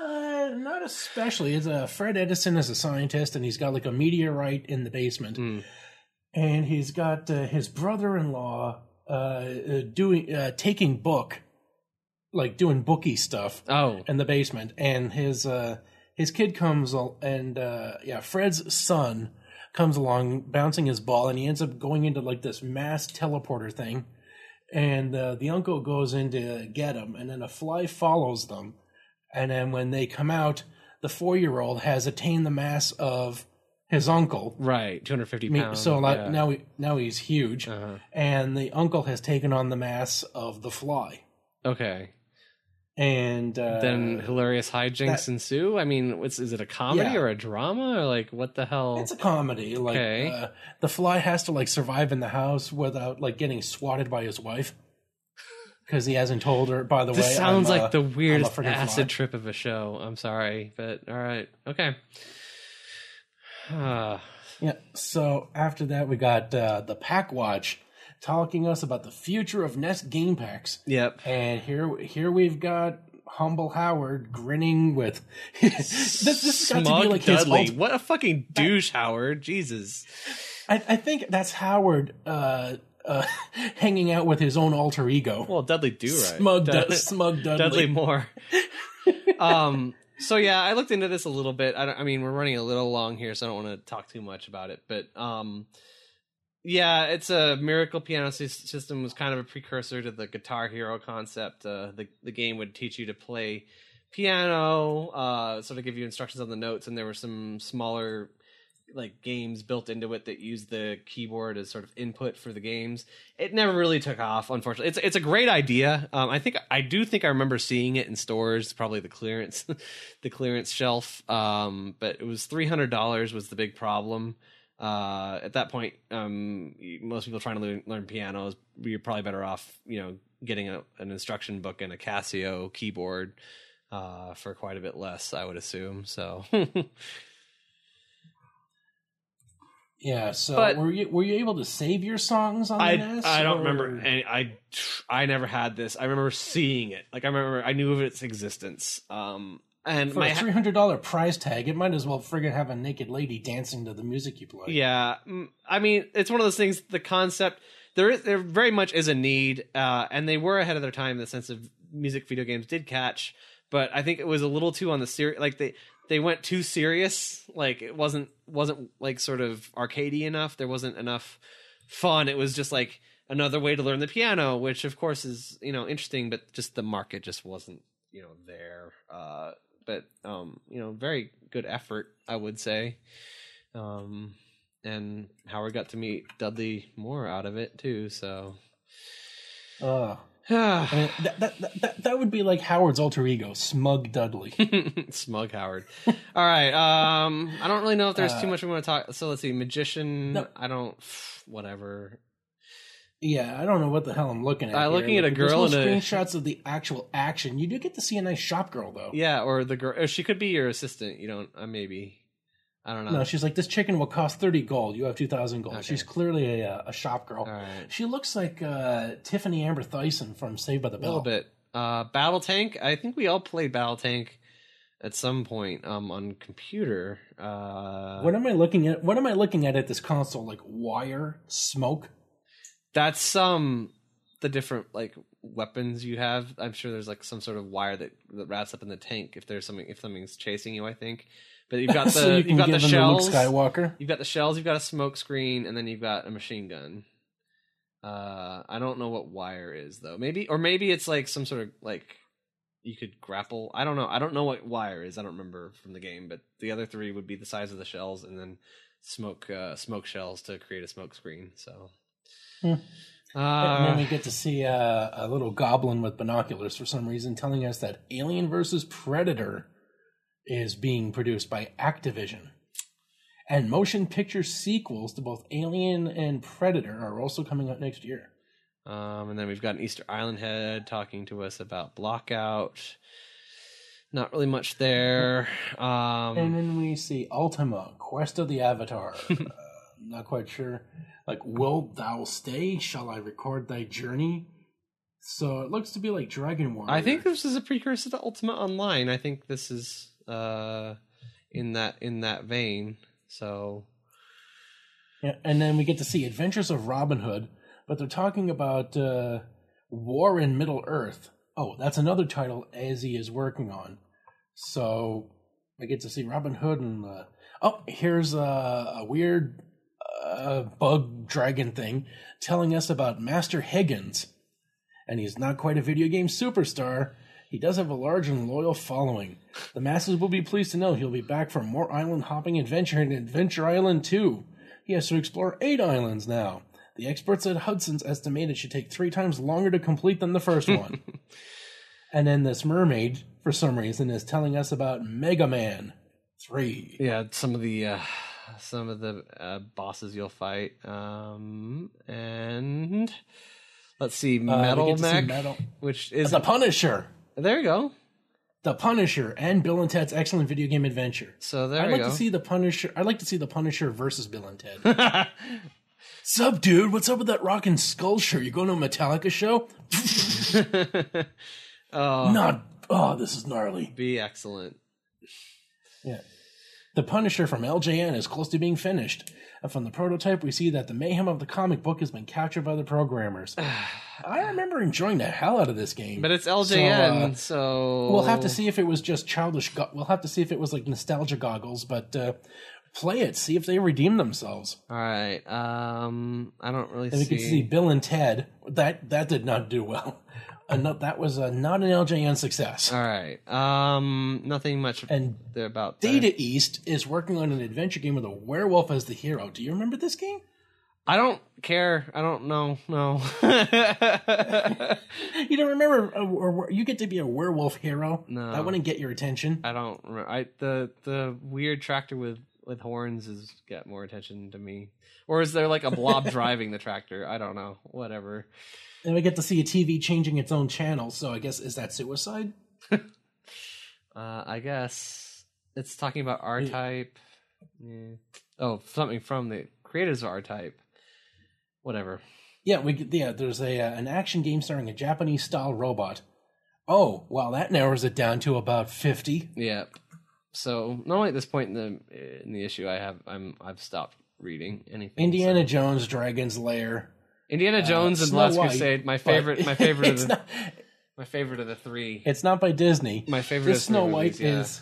Uh, not especially. It's a Fred Edison is a scientist, and he's got like a meteorite in the basement, Hmm. and he's got uh, his brother-in-law uh, uh, doing uh, taking book, like doing booky stuff Oh. in the basement, and his uh, his kid comes and uh, yeah, Fred's son comes along bouncing his ball, and he ends up going into like this mass teleporter thing, and uh, the uncle goes in to get him, and then a fly follows them, and then when they come out, the four year old has attained the mass of his uncle. Right. 250 I mean, pounds. so like yeah. now he, now he's huge, Uh-huh. and the uncle has taken on the mass of the fly, Okay. and uh, then hilarious hijinks that- ensue. I mean, is it a comedy Yeah. or a drama or like what the hell? It's a comedy. Like Okay. uh, the fly has to like survive in the house without like getting swatted by his wife because he hasn't told her. By the this way, sounds I'm, like uh, the weirdest acid fly. trip of a show. I'm sorry, but all right. Okay. Ah. yeah. So after that, we got uh, the Pak Watch talking us about the future of NES game packs, yep. and here here we've got. Humble Howard grinning with this. This has got to be like his Dudley. ult- what a fucking douche, Howard. Jesus. I, I think that's Howard uh, uh, hanging out with his own alter ego. Well, Dudley Do right. Smug, Dud- Du- Smug Dudley. Dudley Moore. um. So yeah, I looked into this a little bit. I, don't, I mean, we're running a little long here, so I don't want to talk too much about it. But um, yeah, it's a miracle piano sys- system. Was kind of a precursor to the Guitar Hero concept. Uh, the the game would teach you to play piano, uh, sort of give you instructions on the notes, and there were some smaller like games built into it that use the keyboard as sort of input for the games. It never really took off, unfortunately. It's it's a great idea. Um, I think I do think I remember seeing it in stores, probably the clearance the clearance shelf. Um, but it was three hundred dollars was the big problem. Uh, at that point, um, most people trying to learn, learn piano, you're probably better off, you know, getting a, an instruction book and a Casio keyboard uh, for quite a bit less, I would assume. So, Yeah. So But- were you were you able to save your songs on the I NES? I don't or- remember any I I never had this. I remember seeing it. Like I remember I knew of its existence. Um and For my a three hundred dollar price tag, it might as well friggin' have a naked lady dancing to the music you play. yeah, I mean it's one of those things the concept there is there very much is a need uh and they were ahead of their time in the sense of music video games did catch, but I think it was a little too on the serious like they they went too serious. Like it wasn't wasn't like sort of arcadey enough. There wasn't enough fun. It was just like another way to learn the piano, which of course is you know interesting, but just the market just wasn't you know there. Uh, but um, you know, very good effort, I would say. Um, and Howard got to meet Dudley Moore out of it too. So, Uh, I mean, that, that, that, that, would be like Howard's alter ego, Smug Dudley. Smug Howard. All right. Um, I don't really know if there's too Uh, much we want to talk. So let's see. Magician. No. I don't. Whatever. Yeah, I don't know what the hell I'm looking at. Uh, here. looking at a There's girl no in a- screenshots of the actual action. You do get to see a nice shop girl though. Yeah, or the girl. Or she could be your assistant. You don't. Uh, maybe. I don't know. No, she's like this chicken will cost thirty gold. You have two thousand gold. Okay. She's clearly a, uh, a shop girl. Right. She looks like uh, Tiffani Amber Thiessen from Saved by the Bell. A little bit. Uh, Battle Tank. I think we all played Battle Tank at some point um, on computer. Uh, What am I looking at? What am I looking at at this console? Like wire, smoke. that's some the different like weapons you have. I'm sure there's like some sort of wire that, that wraps up in the tank if there's something if something's chasing you. I think. But you've got the so you you've got the shells. Skywalker. You've got the shells. You've got a smoke screen, and then you've got a machine gun. Uh, I don't know what wire is though. Maybe or maybe it's like some sort of like you could grapple. I don't know. I don't know what wire is. I don't remember from the game. But the other three would be the size of the shells, and then smoke uh, smoke shells to create a smoke screen. So. Hmm. and then Uh, we get to see uh, a little goblin with binoculars for some reason, telling us that Alien versus Predator is being produced by Activision. And motion picture sequels to both Alien and Predator are also coming out next year. Um, and then we've got an Easter Island head talking to us about Blockout. Not really much there. Um, and then we see Ultima, Quest of the Avatar. uh, not quite sure. Like, will thou stay? Shall I record thy journey? So it looks to be like Dragon Warrior. I think this is a precursor to Ultima Online. I think this is uh, in that in that vein. So Yeah, and then we get to see Adventures of Robin Hood, but they're talking about uh, War in Middle Earth. Oh, that's another title Azzy is working on. So we get to see Robin Hood and uh, oh, here's a, a weird uh, bug dragon thing telling us about Master Higgins, and he's not quite a video game superstar. He does have a large and loyal following. The masses will be pleased to know he'll be back for more island hopping adventure in Adventure Island 2. He has to explore eight islands now. The experts at Hudson's estimate it should take three times longer to complete than the first one. and then this mermaid, for some reason, is telling us about Mega Man 3. yeah, some of the uh, some of the uh, bosses you'll fight. Um, and let's see, Uh, Metal get to see Metal- which is The Punisher. There you go. The Punisher and Bill and Ted's excellent video game adventure. So there I'd you like go. to see the Punisher. I'd like to see the Punisher versus Bill and Ted. Sup, dude? What's up with that rockin' skull shirt? You going to a Metallica show? oh, Not. Oh, this is gnarly. be excellent. Yeah. The Punisher from LJN is close to being finished. And from the prototype, we see that the mayhem of the comic book has been captured by the programmers. I remember enjoying the hell out of this game. But it's So, LJN, uh, so, We'll have to see if it was just childish. Go- we'll have to see if it was like nostalgia goggles. But uh, play it, see if they redeem themselves. All right. Um, I don't really And we see. could see Bill and Ted. That that did not do well. Uh, that was uh, not an LJN success. All right. Um, nothing much And there about that. Data East is working on an adventure game with a werewolf as the hero. Do you remember this game? I don't care. I don't know. No. You don't remember? A, or you get to be a werewolf hero. No. that wouldn't get your attention. I don't. Remember. I the the weird tractor with with horns is get more attention to me. Or is there like a blob driving the tractor? I don't know. Whatever. And we get to see a TV changing its own channel. So I guess is that suicide? Uh, I guess it's talking about R type. Yeah. Oh, something from the creators of R type. Whatever. Yeah, we yeah. There's a uh, an action game starring a Japanese style robot. Oh, well, that narrows it down to about fifty. Yeah. So normally at this point in the in the issue, I have I'm I've stopped reading anything. Indiana so- Jones, Dragon's Lair. Indiana Jones and Snow Last White, Crusade. My favorite. My favorite. Of the, not. my favorite of the three. It's not by Disney. My favorite. This of Snow White movies, yeah. is.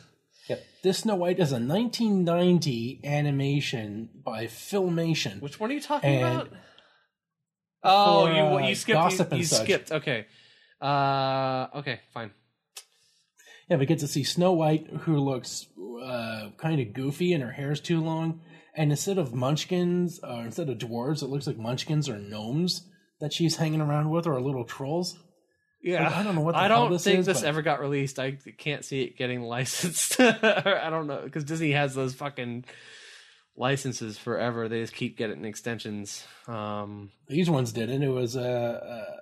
Yep. This Snow White is a 1990 animation by Filmation. Which one are you talking And about? Oh, for, you uh, you skipped. Gossip You, you skipped. Okay. Uh. Okay. Fine. Yeah, we get to see Snow White, who looks uh, kind of goofy and her hair's too long. And instead of munchkins, uh, instead of dwarves, it looks like munchkins or gnomes that she's hanging around with, or little trolls. Yeah, Like, I don't know what the I don't this think is, this but- ever got released. I can't see it getting licensed. I don't know because Disney has those fucking licenses forever. They just keep getting extensions. Um, These ones didn't. It was uh, uh,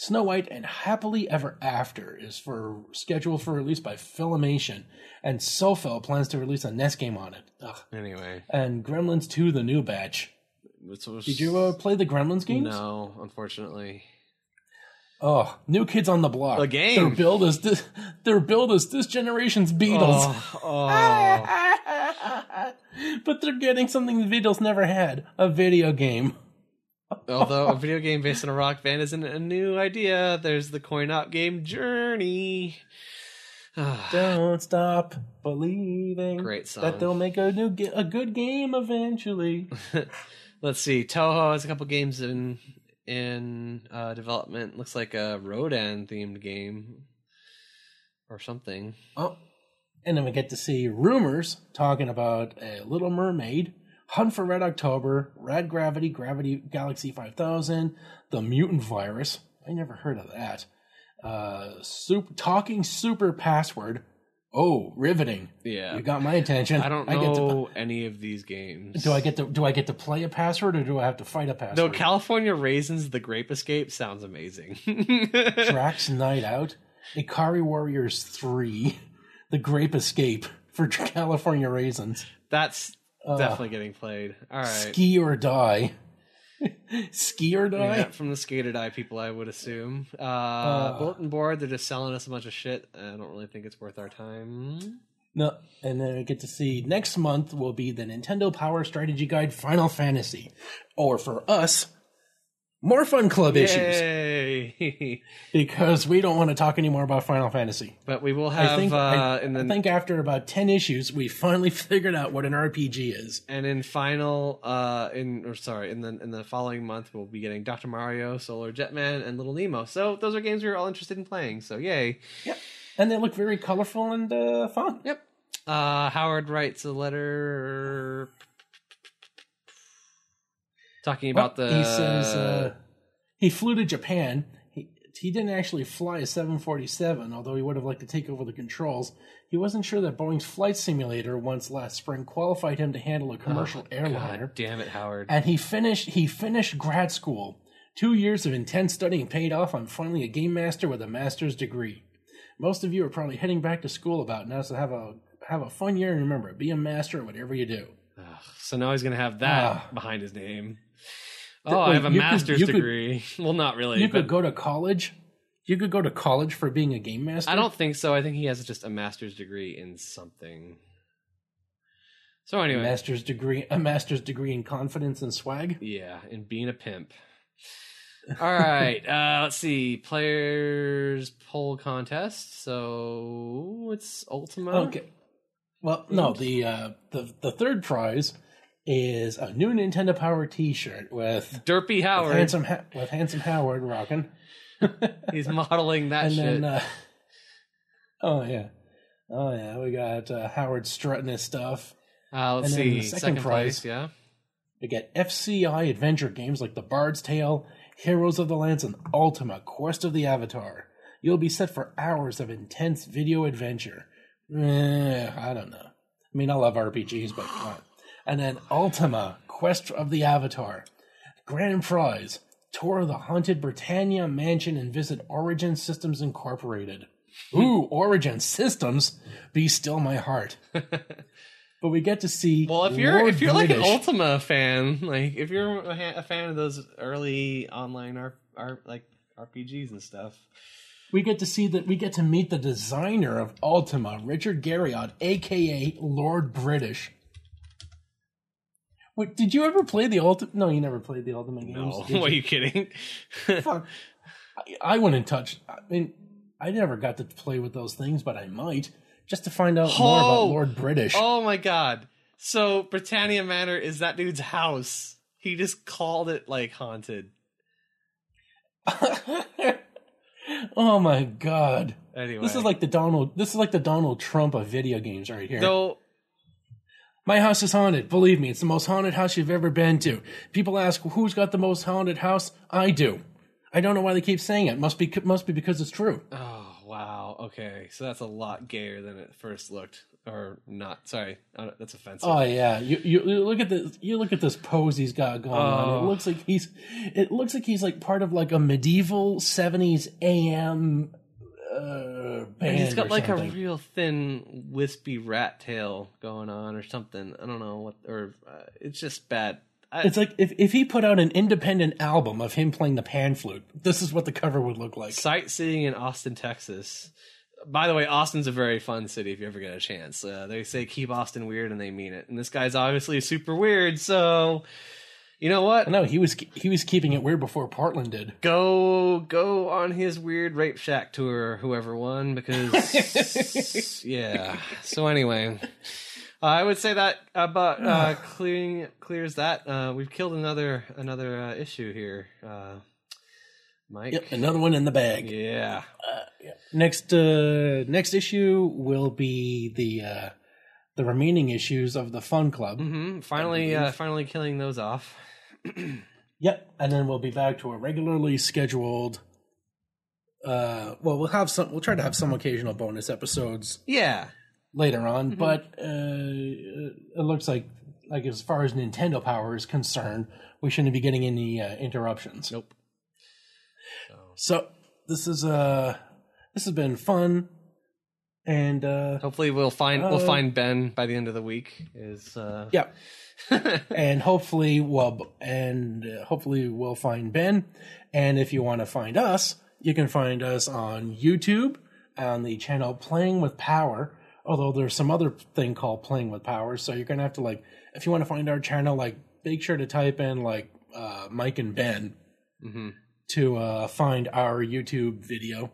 Snow White and Happily Ever After is for scheduled for release by Filmation, and Sofel plans to release a NES game on it. Ugh. anyway, And Gremlins 2, the new batch. Was- Did you uh, play the Gremlins games? No, unfortunately. Oh, new kids on the block. A game. Their build is this. Their build is this generation's Beatles. Oh, oh. but they're getting something the Beatles never had: a video game. Although a video game based on a rock band isn't a new idea, there's the coin op game Journey. Don't stop believing. Great song. That they'll make a new, a good game eventually. Let's see. Toho has a couple games in in uh, development. Looks like a Rodan themed game or something. oh, and then we get to see rumors talking about a Little Mermaid, Hunt for Red October, Red Gravity, Gravity Galaxy 5000, the Mutant Virus. I never heard of that. Uh, super, talking super password. Oh, riveting! Yeah. You got my attention. I don't i get to, know any of these games. do I get to do I get to play a password or do I have to fight a password? No. California Raisins The Grape Escape sounds amazing. Drac's Night Out, Ikari Warriors 3, The Grape Escape for California Raisins, That's Uh, definitely getting played. All right. Ski or Die. Ski or Die? Yeah, from the Skate or Die people, I would assume. Uh, bulletin board, they're just selling us a bunch of shit. I don't really think it's worth our time. No, and then we get to see next month will be the Nintendo Power Strategy Guide Final Fantasy. Or for us, more Fun Club issues. Yay! Because we don't want to talk anymore about Final Fantasy. but we will I have, think, uh, I, in the I think after about 10 issues, we finally figured out what an RPG is. and in final, uh, in or sorry, in the in the following month, we'll be getting Doctor Mario, Solar Jetman, and Little Nemo. So those are games we are all interested in playing. So yay! Yep and they look very colorful and uh, fun. Yep. Uh, Howard writes a letter talking about Well, the. he says uh, he flew to Japan. He he didn't actually fly a 747, although he would have liked to take over the controls. He wasn't sure that Boeing's flight simulator once last spring qualified him to handle a commercial airliner. God damn it, Howard. And he finished he finished grad school. Two years of intense studying paid off I'm finally a game master with a master's degree. Most of you are probably heading back to school about now, so have a have a fun year and remember, be a master at whatever you do. Ugh, so now he's gonna have that Ah. behind his name. Oh, I have a could- master's could- degree. well, not really. You could go to college. You could go to college for being a game master. I don't think so. I think he has just a master's degree in something. So anyway, master's degree a master's degree in confidence and swag. yeah, in being a pimp. All right, uh, let's see. Players poll contest. So it's Ultima. Okay. Well, no, the uh, the the third prize is a new Nintendo Power T-shirt with Derpy Howard. handsome ha- with handsome Howard rocking, He's modeling that and shit. then uh, oh yeah, oh yeah, we got uh, Howard strutting his stuff. uh, let's and see. the second Second, prize- place, yeah. We get FCI adventure games like The Bard's Tale, Heroes of the Lance, and Ultima Quest of the Avatar. You'll be set for hours of intense video adventure. Eh, I don't know. I mean, I love RPGs, but. And then Ultima Quest of the Avatar. Grand prize tour the haunted Britannia mansion and visit Origin Systems Incorporated. Hmm. Ooh, Origin Systems, be still my heart. But we get to see. Well, if you're Lord if you're like an Ultima fan, like if you're a, a fan of those early online R, R like RPGs and stuff, we get to see that we get to meet the designer of Ultima, Richard Garriott, aka Lord British. Wait, did you ever play the Ultima? No, you never played the Ultima games. no, are you? kidding? Fuck. I, I wouldn't touch. I mean, I never got to play with those things, but I might just to find out more about Oh! Lord British. oh my god! So Britannia Manor is that dude's house. He just called it like haunted. Oh my god. Anyway, This is like the Donald this is like the Donald Trump of video games right here. though. My house is haunted. Believe me, it's the most haunted house you've ever been to. People ask who's got the most haunted house? I do. I don't know why they keep saying it. Must be must be because it's true. Oh wow. Okay, so that's a lot gayer than it first looked, or not. Sorry, that's offensive. Oh yeah, you, you you look at this. You look at this pose he's got going on. It Oh. looks like he's. It looks like he's like part of like a medieval seventies AM uh, and he's got like something. a real thin, wispy rat tail going on, or something. I don't know what, or uh, it's just bad. I, It's like if, if he put out an independent album of him playing the pan flute, this is what the cover would look like. sightseeing in Austin, Texas. By the way, Austin's a very fun city if you ever get a chance. Uh, they say keep Austin weird, and they mean it. And this guy's obviously super weird, so you know what? No, he was he was keeping it weird before Portland did. Go go on his weird rape shack tour, whoever won, because yeah. So anyway. I would say that about uh, clearing clears that. Uh, we've killed another another uh, issue here, uh, Mike. Yep, another one in the bag. Yeah. Next uh next issue will be the uh the remaining issues of the Fun Club. hmm Finally, uh, finally killing those off. Yep, and then we'll be back to a regularly scheduled. Uh, well, we'll have some. We'll try to have some occasional bonus episodes Yeah. later on, Mm-hmm. but uh, it looks like, like as far as Nintendo Power is concerned, we shouldn't be getting any uh, interruptions. Nope. So this is uh, this has been fun, and uh, Hopefully, we'll find we'll Uh, find Ben by the end of the week. Is uh, yeah, and hopefully, well, and uh, hopefully we'll find Ben. And if you want to find us, you can find us on YouTube on the channel Playing with Power. Although there's some other thing called Playing with Power, so you're gonna have to like, if you want to find our channel, like, make sure to type in like uh, Mike and Ben mhm. to uh, find our YouTube video,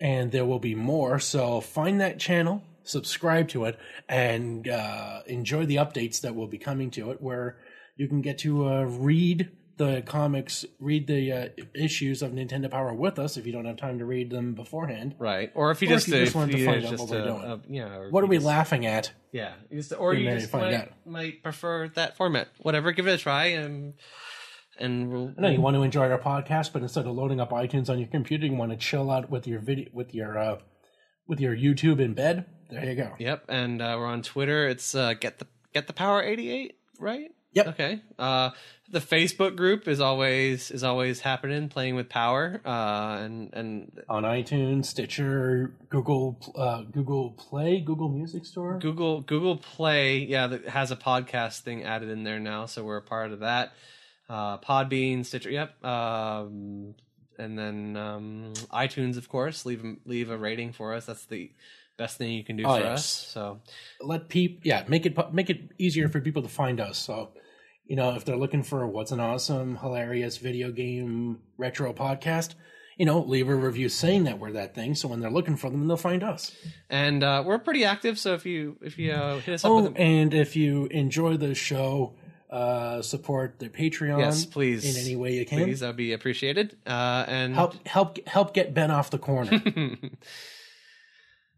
and there will be more. So find that channel, subscribe to it, and uh, enjoy the updates that will be coming to it, where you can get to uh, read the comics, read the uh, issues of Nintendo Power with us if you don't have time to read them beforehand. right. Or if you Or if just you just if wanted to find out what we're uh, doing. uh, yeah. What are we just- laughing at? Yeah. Just, or You you just might, might prefer that format. Whatever. Give it a try and and we'll. I know you want to enjoy our podcast, but instead of loading up iTunes on your computer, you want to chill out with your video, with your uh, with your YouTube in bed. There you go. Yep. And uh, we're on Twitter. It's uh, get the get the power eighty eight. Right. Yep. Okay. Uh, the Facebook group is always is always happening, playing with power. Uh, and and on iTunes, Stitcher, Google, uh, Google Play, Google Music Store. Google Google Play, yeah, that has a podcast thing added in there now, so we're a part of that. Uh, Podbean, Stitcher, yep, um, and then um, iTunes, of course. Leave leave a rating for us. That's the best thing you can do Oh, for yes. us. So Let people, yeah, make it make it easier for people to find us. So, you know, if they're looking for what's an awesome, hilarious video game retro podcast, you know, leave a review saying that we're that thing. So when they're looking for them, they'll find us. and uh, we're pretty active. So if you if you uh, hit us up Oh, with a, and if you enjoy the show, uh, support the Patreon. yes, please in any way you can. please that'd be appreciated. Uh, and Help help help get Ben off the corner.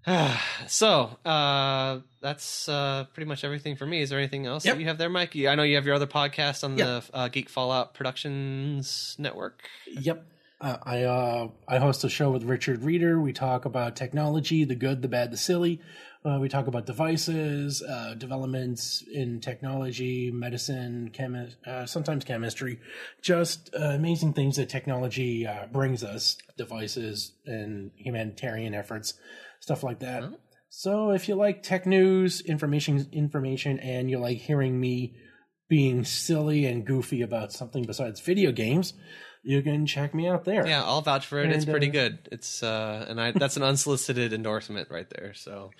so uh, that's uh, pretty much everything for me. Is there anything else Yep. that you have there, Mike? I know you have your other podcast on Yep. the uh, Geek Fallout Productions Network. Yep. Uh, I uh, I host a show with Richard Reeder. We talk about technology, the good, the bad, the silly. Uh, we talk about devices, uh, developments in technology, medicine, chemi- uh, sometimes chemistry, just uh, amazing things that technology uh, brings us, devices and humanitarian efforts, stuff like that. So if you like tech news, information, information, and you like hearing me being silly and goofy about something besides video games, you can check me out there. Yeah, I'll vouch for it. it's pretty uh, good. It's uh, and I that's an unsolicited endorsement right there. So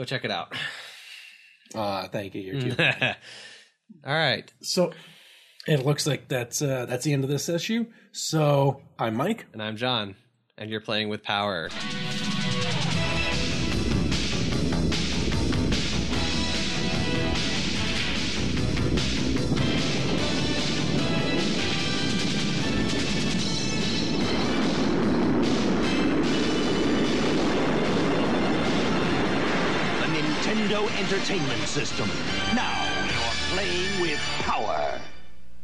go check it out. Uh, thank you. You're cute. All right, So it looks like that's uh, that's the end of this issue. So I'm Mike. and I'm John, and you're playing with power. System. Now you're playing with power.